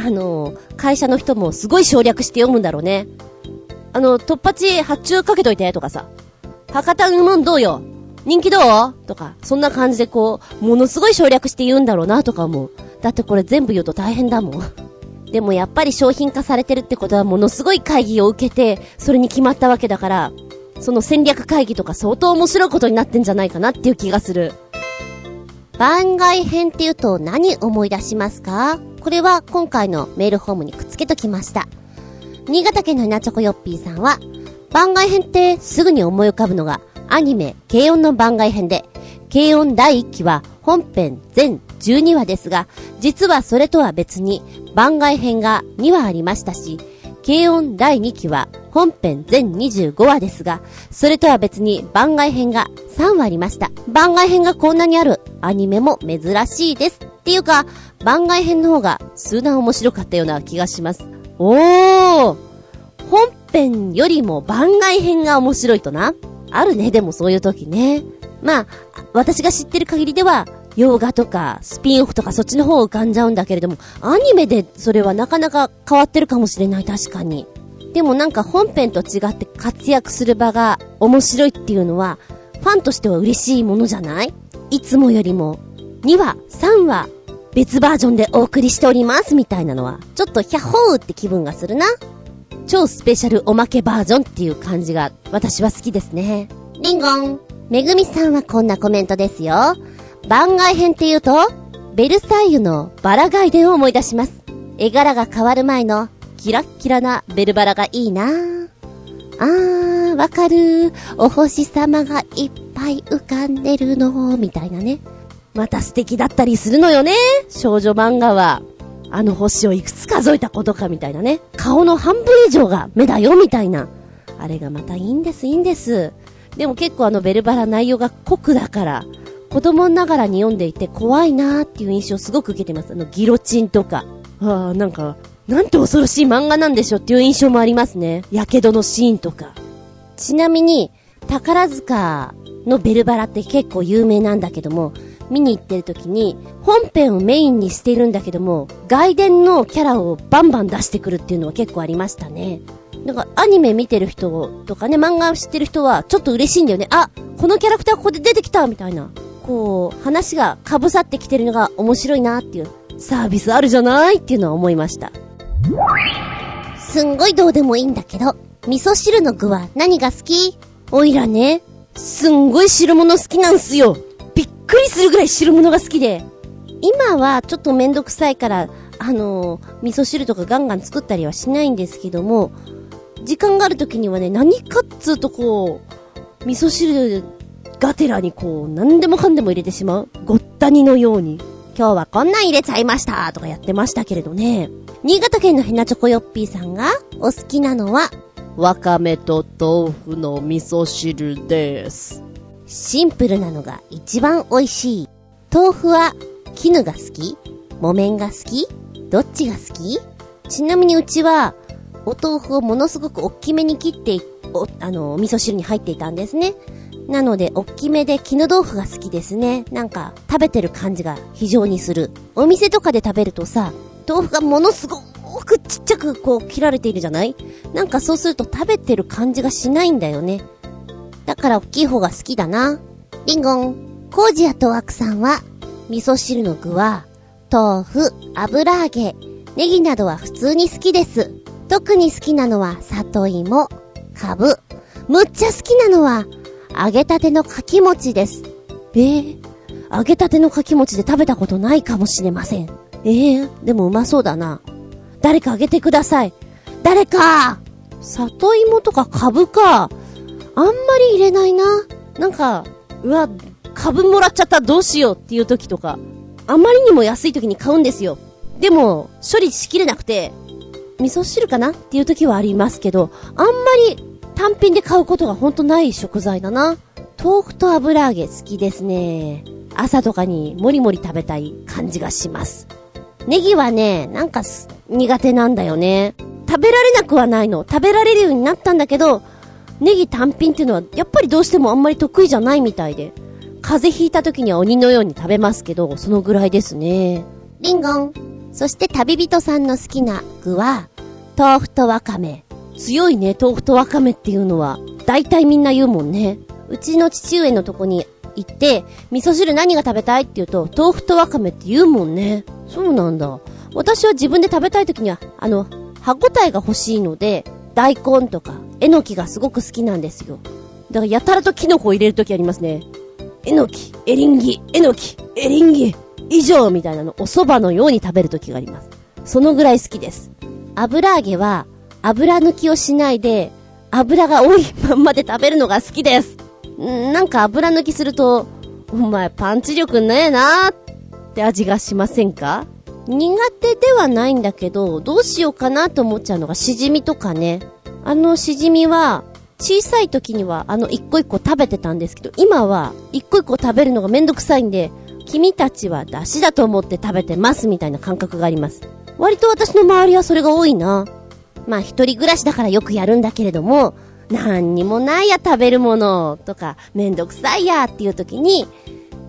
あの会社の人もすごい省略して読むんだろうね。あの、突発発注かけといてとかさ、博多うもんどうよ人気どう？とか、そんな感じでこう、ものすごい省略して言うんだろうなとか思う。だってこれ全部言うと大変だもん。でもやっぱり商品化されてるってことはものすごい会議を受けて、それに決まったわけだから、その戦略会議とか相当面白いことになってんじゃないかなっていう気がする。番外編って言うと何思い出しますか？これは今回のメールホームにくっつけときました。新潟県のひなちょこよっぴーさんは、番外編ってすぐに思い浮かぶのが、アニメ、軽音の番外編で、軽音第1期は本編全12話ですが、実はそれとは別に番外編が2話ありましたし、軽音第2期は本編全25話ですが、それとは別に番外編が3話ありました。番外編がこんなにあるアニメも珍しいです。っていうか、番外編の方が数段面白かったような気がします。おー本編よりも番外編が面白いとな。あるね、でもそういう時ね。まあ、私が知ってる限りでは、洋画とか、スピンオフとかそっちの方浮かんじゃうんだけれども、アニメでそれはなかなか変わってるかもしれない、確かに。でもなんか本編と違って活躍する場が面白いっていうのは、ファンとしては嬉しいものじゃない？いつもよりも、2話、3話、別バージョンでお送りしておりますみたいなのは、ちょっとヒャッホーって気分がするな。超スペシャルおまけバージョンっていう感じが私は好きですね。リンゴン。めぐみさんはこんなコメントですよ。番外編って言うと、ベルサイユのバラガイデンを思い出します。絵柄が変わる前のキラッキラなベルバラがいいなあー、わかる。お星様がいっぱい浮かんでるの、みたいなね。また素敵だったりするのよね。少女漫画は。あの星をいくつ数えたことかみたいなね。顔の半分以上が目だよみたいな。あれがまたいいんです、いいんです。でも結構あのベルバラ内容が濃くだから、子供ながらに読んでいて怖いなーっていう印象をすごく受けてます。あのギロチンとか。ああ、なんか、なんて恐ろしい漫画なんでしょっていう印象もありますね。やけどのシーンとか。ちなみに、宝塚のベルバラって結構有名なんだけども、見に行ってる時に、本編をメインにしているんだけども、外伝のキャラをバンバン出してくるっていうのは結構ありましたね。だかアニメ見てる人とかね、漫画を知ってる人はちょっと嬉しいんだよね。あ、このキャラクターここで出てきたみたいな。こう、話が被さってきてるのが面白いなっていう、サービスあるじゃないっていうのは思いました。すんごいどうでもいいんだけど、味噌汁の具は何が好き？おいらね、すんごい汁物好きなんすよ。びっくりするぐらい汁物が好きで、今はちょっとめんどくさいから、あのー、味噌汁とかガンガン作ったりはしないんですけども、時間がある時にはね、何かっつうとこう、味噌汁がてらにこう、何でもかんでも入れてしまう。ごったにのように。今日はこんなん入れちゃいましたとかやってましたけれどね。新潟県のヘナチョコヨッピーさんがお好きなのは、わかめと豆腐の味噌汁です。シンプルなのが一番美味しい。豆腐は絹が好き木綿が好きどっちが好き？ちなみにうちは、お豆腐をものすごく大きめに切って、お、あの、味噌汁に入っていたんですね。なので、大きめで絹豆腐が好きですね。なんか、食べてる感じが非常にする。お店とかで食べるとさ、豆腐がものすごくちっちゃくこう切られているじゃない？なんかそうすると食べてる感じがしないんだよね。だから大きい方が好きだな。リンゴン。コージアとワクさんは、味噌汁の具は、豆腐、油揚げ、ネギなどは普通に好きです。特に好きなのは、里芋、かぶ。むっちゃ好きなのは、揚げたてのかき餅です。えー、揚げたてのかき餅で食べたことないかもしれません。ええー、でもうまそうだな。誰かあげてください。誰か里芋とかかぶか。あんまり入れないな。なんか、うわ、株もらっちゃったどうしようっていう時とか、あまりにも安い時に買うんですよ。でも、処理しきれなくて、味噌汁かなっていう時はありますけど、あんまり単品で買うことがほんとない食材だな。豆腐と油揚げ好きですね。朝とかにもりもり食べたい感じがします。ネギはね、なんか苦手なんだよね。食べられなくはないの。食べられるようになったんだけど、ネギ単品っていうのは、やっぱりどうしてもあんまり得意じゃないみたいで。風邪ひいた時には鬼のように食べますけど、そのぐらいですね。リンゴン。そして旅人さんの好きな具は、豆腐とわかめ。強いね、豆腐とわかめっていうのは。大体みんな言うもんね。うちの父上のとこに行って、味噌汁何が食べたいって言うと、豆腐とわかめって言うもんね。そうなんだ。私は自分で食べたい時には、あの、歯応えが欲しいので、大根とか、えのきがすごく好きなんですよ。だからやたらとキノコを入れるときありますね。えのき、エリンギ、えのき、エリンギ、以上みたいなのお蕎麦のように食べるときがあります。そのぐらい好きです。油揚げは、油抜きをしないで、油が多いまんまで食べるのが好きです。なんか油抜きすると、お前パンチ力ねえなーって味がしませんか？苦手ではないんだけど、どうしようかなと思っちゃうのがしじみとかね。あのしじみは、小さい時にはあの一個一個食べてたんですけど、今は一個一個食べるのがめんどくさいんで、君たちは出汁だと思って食べてますみたいな感覚があります。割と私の周りはそれが多いな。まあ一人暮らしだからよくやるんだけれども、何にもないや食べるものとか、めんどくさいやっていう時に、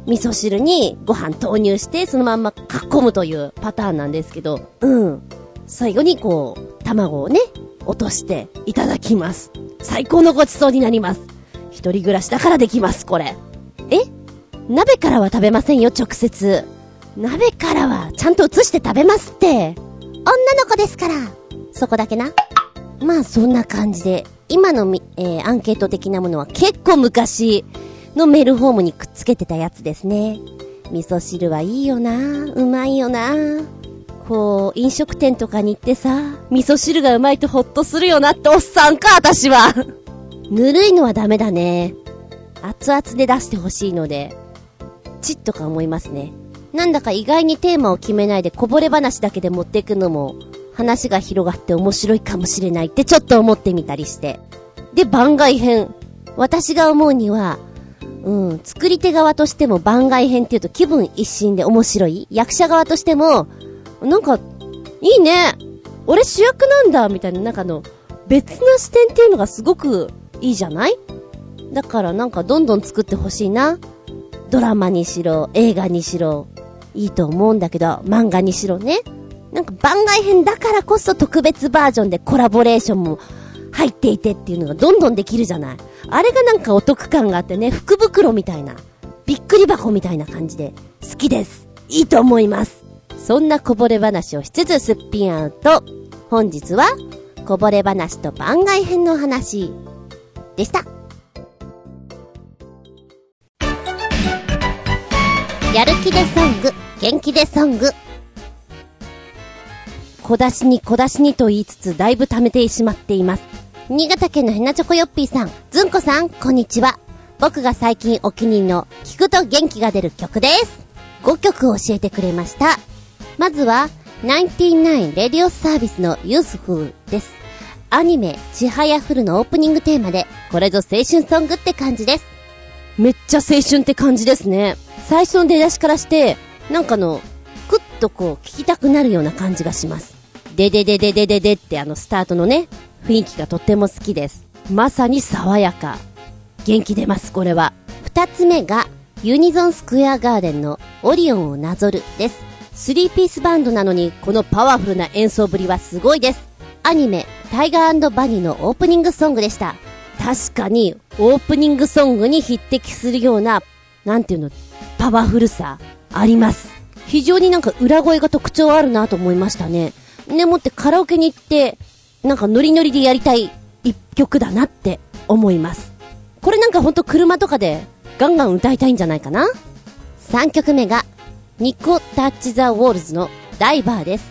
味噌汁にご飯投入して、そのまんまかっこむというパターンなんですけど、うん。最後にこう、卵をね、落としていただきます。最高のごちそうになります。一人暮らしだからできます、これ。え？鍋からは食べませんよ、直接。鍋からはちゃんと移して食べますって。女の子ですから。そこだけな。まあそんな感じで、今のみ、えーアンケート的なものは結構昔のメールフォームにくっつけてたやつですね。味噌汁はいいよなうまいよなこう、飲食店とかに行ってさ、味噌汁がうまいとホッとするよなっておっさんか、私は。ぬるいのはダメだね。熱々で出してほしいので、ちっとか思いますね。なんだか意外にテーマを決めないでこぼれ話だけで持っていくのも、話が広がって面白いかもしれないってちょっと思ってみたりして。で、番外編。私が思うには、うん、作り手側としても番外編っていうと気分一新で面白い。役者側としても、なんか、いいね。俺主役なんだ、みたいな、なんかの、別な視点っていうのがすごくいいじゃない？だからなんかどんどん作ってほしいな。ドラマにしろ、映画にしろ、いいと思うんだけど、漫画にしろね。なんか番外編だからこそ特別バージョンでコラボレーションも入っていてっていうのがどんどんできるじゃない。あれがなんかお得感があってね、福袋みたいな、びっくり箱みたいな感じで好きです。いいと思います。そんなこぼれ話をしつつすっぴんアウト。本日は、こぼれ話と番外編の話でした。やる気でソング、元気でソング。小出しに小出しにと言いつつだいぶ貯めてしまっています。新潟県のヘナチョコヨッピーさん、ずんこさん、こんにちは。僕が最近お気に入りの聞くと元気が出る曲です。5曲教えてくれました。まずは、99レディオサービスのユースフルです。アニメ、ちはやふるのオープニングテーマで、これぞ青春ソングって感じです。めっちゃ青春って感じですね。最初の出だしからして、なんかの、くっとこう聞きたくなるような感じがします。でででででででってあのスタートのね、雰囲気がとっても好きです。まさに爽やか。元気出ます、これは。二つ目が、ユニゾンスクエアガーデンのオリオンをなぞるです。スリーピースバンドなのに、このパワフルな演奏ぶりはすごいです。アニメ、タイガーバニーのオープニングソングでした。確かに、オープニングソングに匹敵するような、なんていうの、パワフルさ、あります。非常になんか裏声が特徴あるなと思いましたね。でもってカラオケに行って、なんかノリノリでやりたい一曲だなって思います。これなんかほんと車とかでガンガン歌いたいんじゃないかな？3曲目が、ニコ・タッチ・ザ・ウォールズのダイバーです。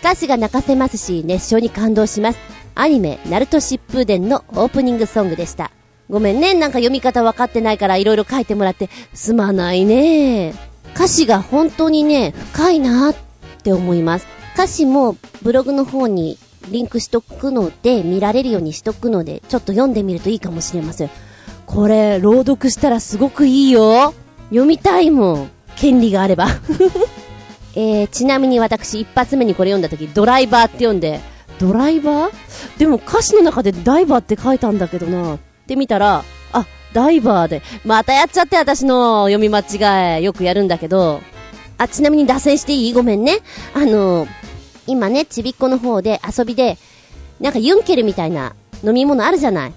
歌詞が泣かせますし、熱唱に感動します。アニメ、ナルト疾風伝のオープニングソングでした。ごめんね、なんか読み方分かってないから色々書いてもらって、すまないね。歌詞が本当にね、深いなって思います。歌詞もブログの方にリンクしとくので、見られるようにしとくので、ちょっと読んでみるといいかもしれません。これ、朗読したらすごくいいよ。読みたいもん。権利があれば。えー、ちなみに私一発目にこれ読んだ時、ドライバーって読んで、ドライバー？でも歌詞の中でダイバーって書いたんだけどな。って見たら、あ、ダイバーで。またやっちゃって私の読み間違え。よくやるんだけど。あ、ちなみに脱線していい？ごめんね。あの、今ね、ちびっこの方で遊びで、なんかユンケルみたいな飲み物あるじゃない？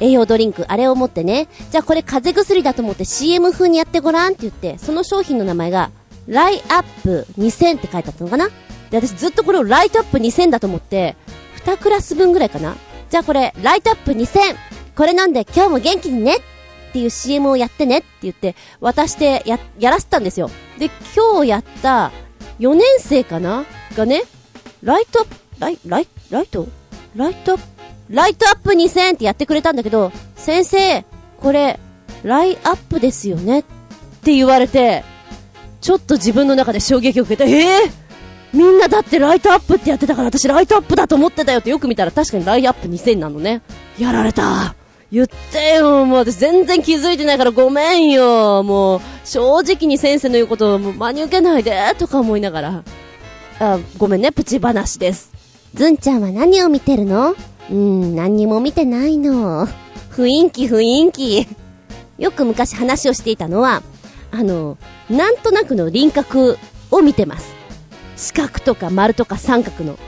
栄養ドリンク、あれを持ってね、じゃあこれ風邪薬だと思って CM 風にやってごらんって言って、その商品の名前が、ライアップ2000って書いてあったのかな？で、私ずっとこれをライトアップ2000だと思って、2クラス分ぐらいかな？じゃあこれ、ライトアップ 2000! これ飲んで今日も元気にね？っていう CM をやってねって言って、渡してや、やらせたんですよ。で、今日やった4年生かな？がね、ライトアップ、ライ、ライ、ライト？ライトアップ、ライトアップ2000ってやってくれたんだけど、先生、これ、ライアップですよねって言われて、ちょっと自分の中で衝撃を受けて、ええー、みんなだってライトアップってやってたから私ライトアップだと思ってたよってよく見たら確かにライアップ2000なのね。やられた。言ってよ、もう私全然気づいてないからごめんよ。もう、正直に先生の言うことをもう真に受けないで、とか思いながら。あ、ごめんね、プチ話です。ずんちゃんは何を見てるの？うーん、何にも見てないの。雰囲気雰囲気。よく昔話をしていたのは、あの、なんとなくの輪郭を見てます。四角とか丸とか三角の。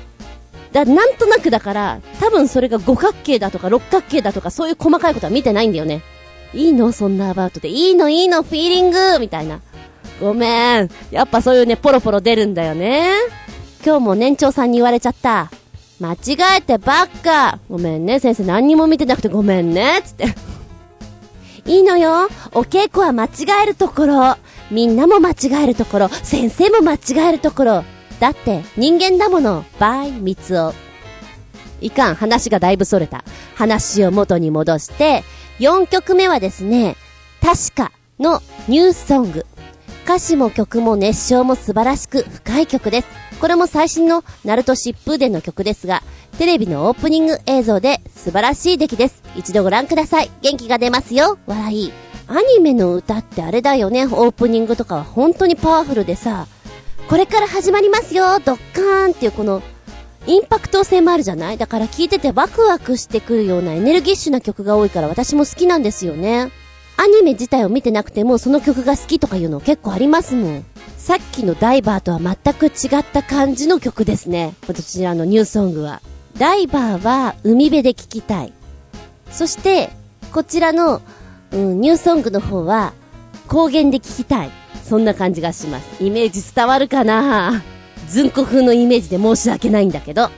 だ、なんとなくだから、多分それが五角形だとか六角形だとかそういう細かいことは見てないんだよね。いいの？そんなアバウトで。いいの？いいの？フィーリング？みたいな。ごめん。やっぱそういうね、ポロポロ出るんだよね。今日も年長さんに言われちゃった。間違えてばっか。ごめんね、先生何にも見てなくてごめんね、つって。いいのよ。お稽古は間違えるところ。みんなも間違えるところ。先生も間違えるところ。だって、人間だもの。バイ、三つお。いかん、話がだいぶそれた。話を元に戻して、4曲目はですね、確かのニュースソング。歌詞も曲も熱唱も素晴らしく深い曲です。これも最新のナルト疾風伝の曲ですが、テレビのオープニング映像で素晴らしい出来です。一度ご覧ください。元気が出ますよ。笑い。アニメの歌ってあれだよね。オープニングとかは本当にパワフルでさ、これから始まりますよ。ドッカーンっていうこの、インパクト性もあるじゃない？だから聴いててワクワクしてくるようなエネルギッシュな曲が多いから私も好きなんですよね。アニメ自体を見てなくてもその曲が好きとかいうの結構ありますもん。さっきのダイバーとは全く違った感じの曲ですね。こちらのニューソングは。ダイバーは海辺で聴きたい。そして、こちらの、うん、ニューソングの方は高原で聴きたい。そんな感じがします。イメージ伝わるかな？ずんこ風のイメージで申し訳ないんだけど。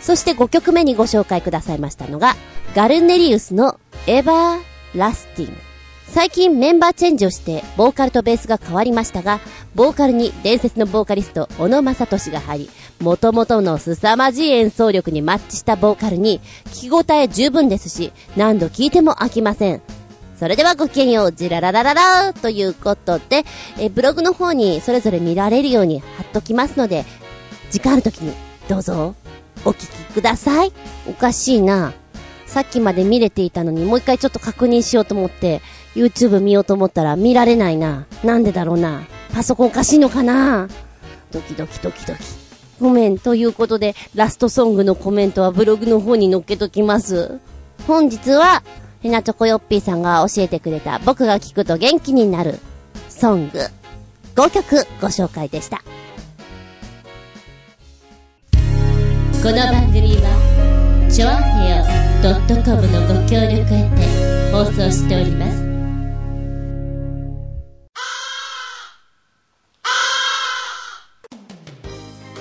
そして5曲目にご紹介くださいましたのが、ガルネリウスのエバーラスティング。最近メンバーチェンジをして、ボーカルとベースが変わりましたが、ボーカルに伝説のボーカリスト、小野正俊が入り、元々の凄まじい演奏力にマッチしたボーカルに、聞き応え十分ですし、何度聴いても飽きません。それではごきげんよう、ジラララララということで、え、ブログの方にそれぞれ見られるように貼っときますので、時間ある時に、どうぞ、お聞きください。おかしいな。さっきまで見れていたのに、もう一回ちょっと確認しようと思って、YouTube 見ようと思ったら見られないな。なんでだろうな。パソコンおかしいのかなドキドキドキドキ。ごめん。ということで、ラストソングのコメントはブログの方に載っけときます。本日は、ヘナチョコヨッピーさんが教えてくれた僕が聞くと元気になるソング5曲ご紹介でした。この番組は、ちょあへよ .com のご協力へて放送しております。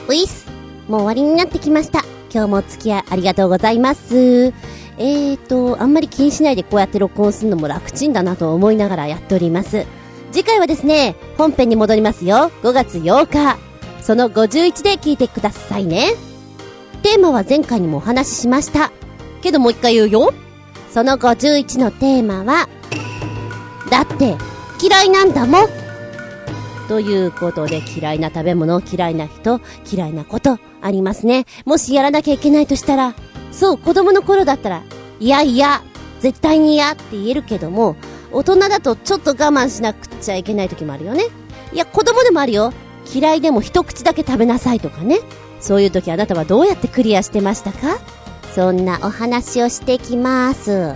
ういっす。もう終わりになってきました。今日もお付き合いありがとうございます。えーと、あんまり気にしないでこうやって録音するのも楽ちんだなと思いながらやっております。次回はですね、本編に戻りますよ。5月8日。その51で聞いてくださいね。テーマは前回にもお話ししました。けどもう一回言うよ。その51のテーマは、だって、嫌いなんだもん。ということで嫌いな食べ物、嫌いな人、嫌いなことありますね。もしやらなきゃいけないとしたら、そう、子供の頃だったら、いやいや、絶対に嫌って言えるけども、大人だとちょっと我慢しなくちゃいけない時もあるよね。いや、子供でもあるよ。嫌いでも一口だけ食べなさいとかね。そういう時あなたはどうやってクリアしてましたか？そんなお話をしてきます。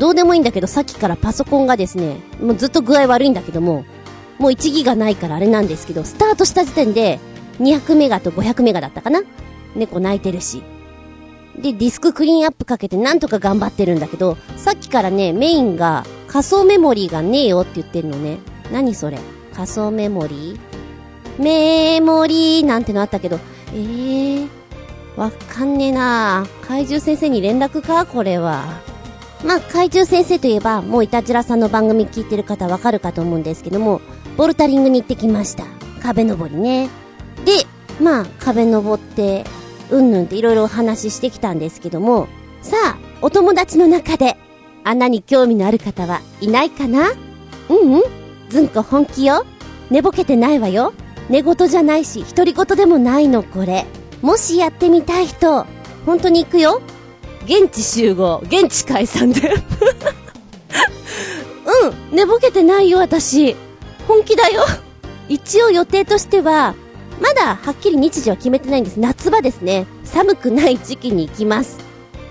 どうでもいいんだけど、さっきからパソコンがですね、もうずっと具合悪いんだけども、もう1ギガないからあれなんですけど、スタートした時点で200メガと500メガだったかな？猫泣いてるし。で、ディスククリーンアップかけてなんとか頑張ってるんだけど、さっきからね、メインが仮想メモリーがねえよって言ってるのね。何それ？仮想メモリー？メモリーなんてのあったけど、えー、わかんねえな怪獣先生に連絡か？これは。まあ、怪獣先生といえば、もういたじらさんの番組聞いてる方わかるかと思うんですけども、ボルタリングに行ってきました。壁登りね。で、まあ、壁登って、うんぬんっていろいろお話ししてきたんですけども、さあ、お友達の中で、穴に興味のある方はいないかな？うんうん。ずんこ本気よ。寝ぼけてないわよ。寝言じゃないし、独り言でもないの、これ。もしやってみたい人、本当に行くよ。現地集合、現地解散で。うん、寝ぼけてないよ、私。本気だよ。一応予定としては、まだはっきり日時は決めてないんです。夏場ですね。寒くない時期に行きます。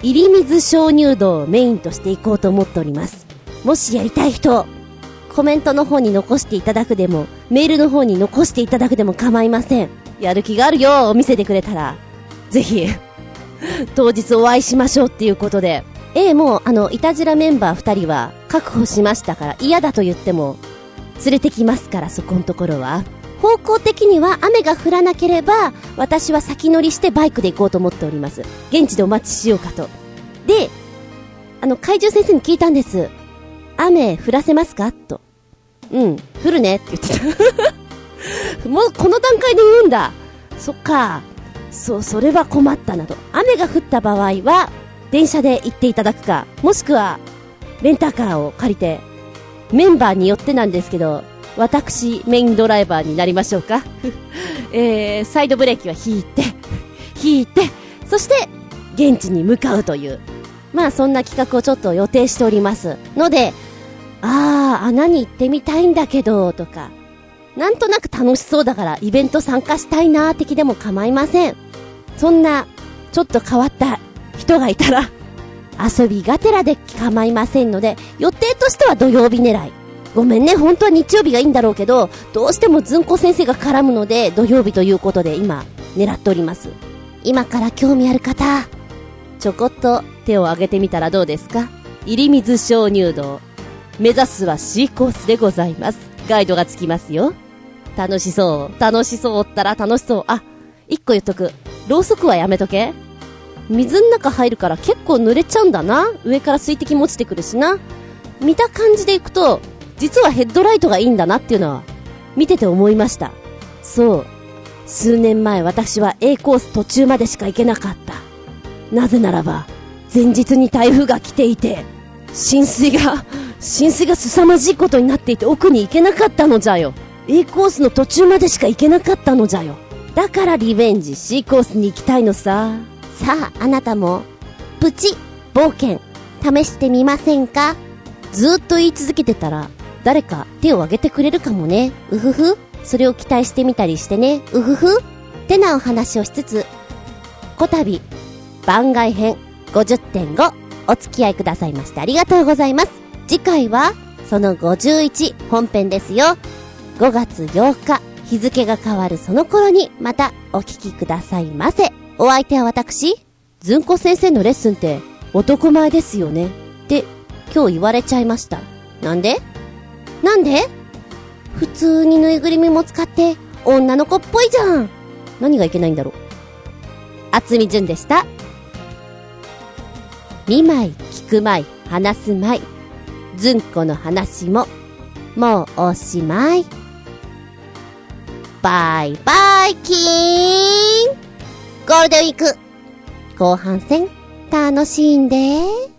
入り水鍾乳洞をメインとしていこうと思っております。もしやりたい人、コメントの方に残していただくでも、メールの方に残していただくでも構いません。やる気があるよを見せてくれたら、ぜひ、当日お会いしましょうっていうことで、ええ、もう、あの、いたじらメンバー二人は確保しましたから、嫌だと言っても、連れてきますから、そこのところは。方向的には雨が降らなければ、私は先乗りしてバイクで行こうと思っております。現地でお待ちしようかと。で、あの、怪獣先生に聞いたんです。雨降らせますか？と。うん、降るねって言ってた。もうこの段階で言うんだ。そっか。そう、それは困ったなと。雨が降った場合は、電車で行っていただくか、もしくは、レンタカーを借りて、メンバーによってなんですけど、私、メインドライバーになりましょうか。えー、サイドブレーキは引いて、引いて、そして、現地に向かうという。まあ、そんな企画をちょっと予定しております。ので、あー、穴に行ってみたいんだけど、とか、なんとなく楽しそうだからイベント参加したいなー的でも構いません。そんな、ちょっと変わった人がいたら、遊びがてらで構いませんので、予定としては土曜日狙い。ごめんね、本当は日曜日がいいんだろうけど、どうしてもずんこ先生が絡むので、土曜日ということで今、狙っております。今から興味ある方、ちょこっと手を挙げてみたらどうですか？入水鍾乳洞。目指すは C コースでございます。ガイドがつきますよ。楽しそう。楽しそうったら楽しそう。あ、一個言っとく。ろうそくはやめとけ。水の中入るから結構濡れちゃうんだな。上から水滴も落ちてくるしな。見た感じでいくと、実はヘッドライトがいいんだなっていうのは、見てて思いました。そう。数年前私は A コース途中までしか行けなかった。なぜならば、前日に台風が来ていて、浸水が、浸水が凄まじいことになっていて奥に行けなかったのじゃよ。A コースの途中までしか行けなかったのじゃよ。だからリベンジ C コースに行きたいのさ。さあ、あなたも、プチ、冒険、試してみませんか？ずっと言い続けてたら、誰か手を挙げてくれるかもね。うふふ。それを期待してみたりしてね。うふふ。ってなお話をしつつ、こたび、番外編50.5、お付き合いくださいましてありがとうございます。次回は、その51本編ですよ。5月8日、日付が変わるその頃にまたお聞きくださいませ。お相手は私、ずんこ先生のレッスンって男前ですよね。って今日言われちゃいました。なんで？なんで？普通にぬいぐるみも使って女の子っぽいじゃん。何がいけないんだろう。あつみじゅんでした。見舞い、聞く舞い、話す舞い。ずんこの話も、もうおしまい。バイバイキーンゴールデンウィーク後半戦楽しんで。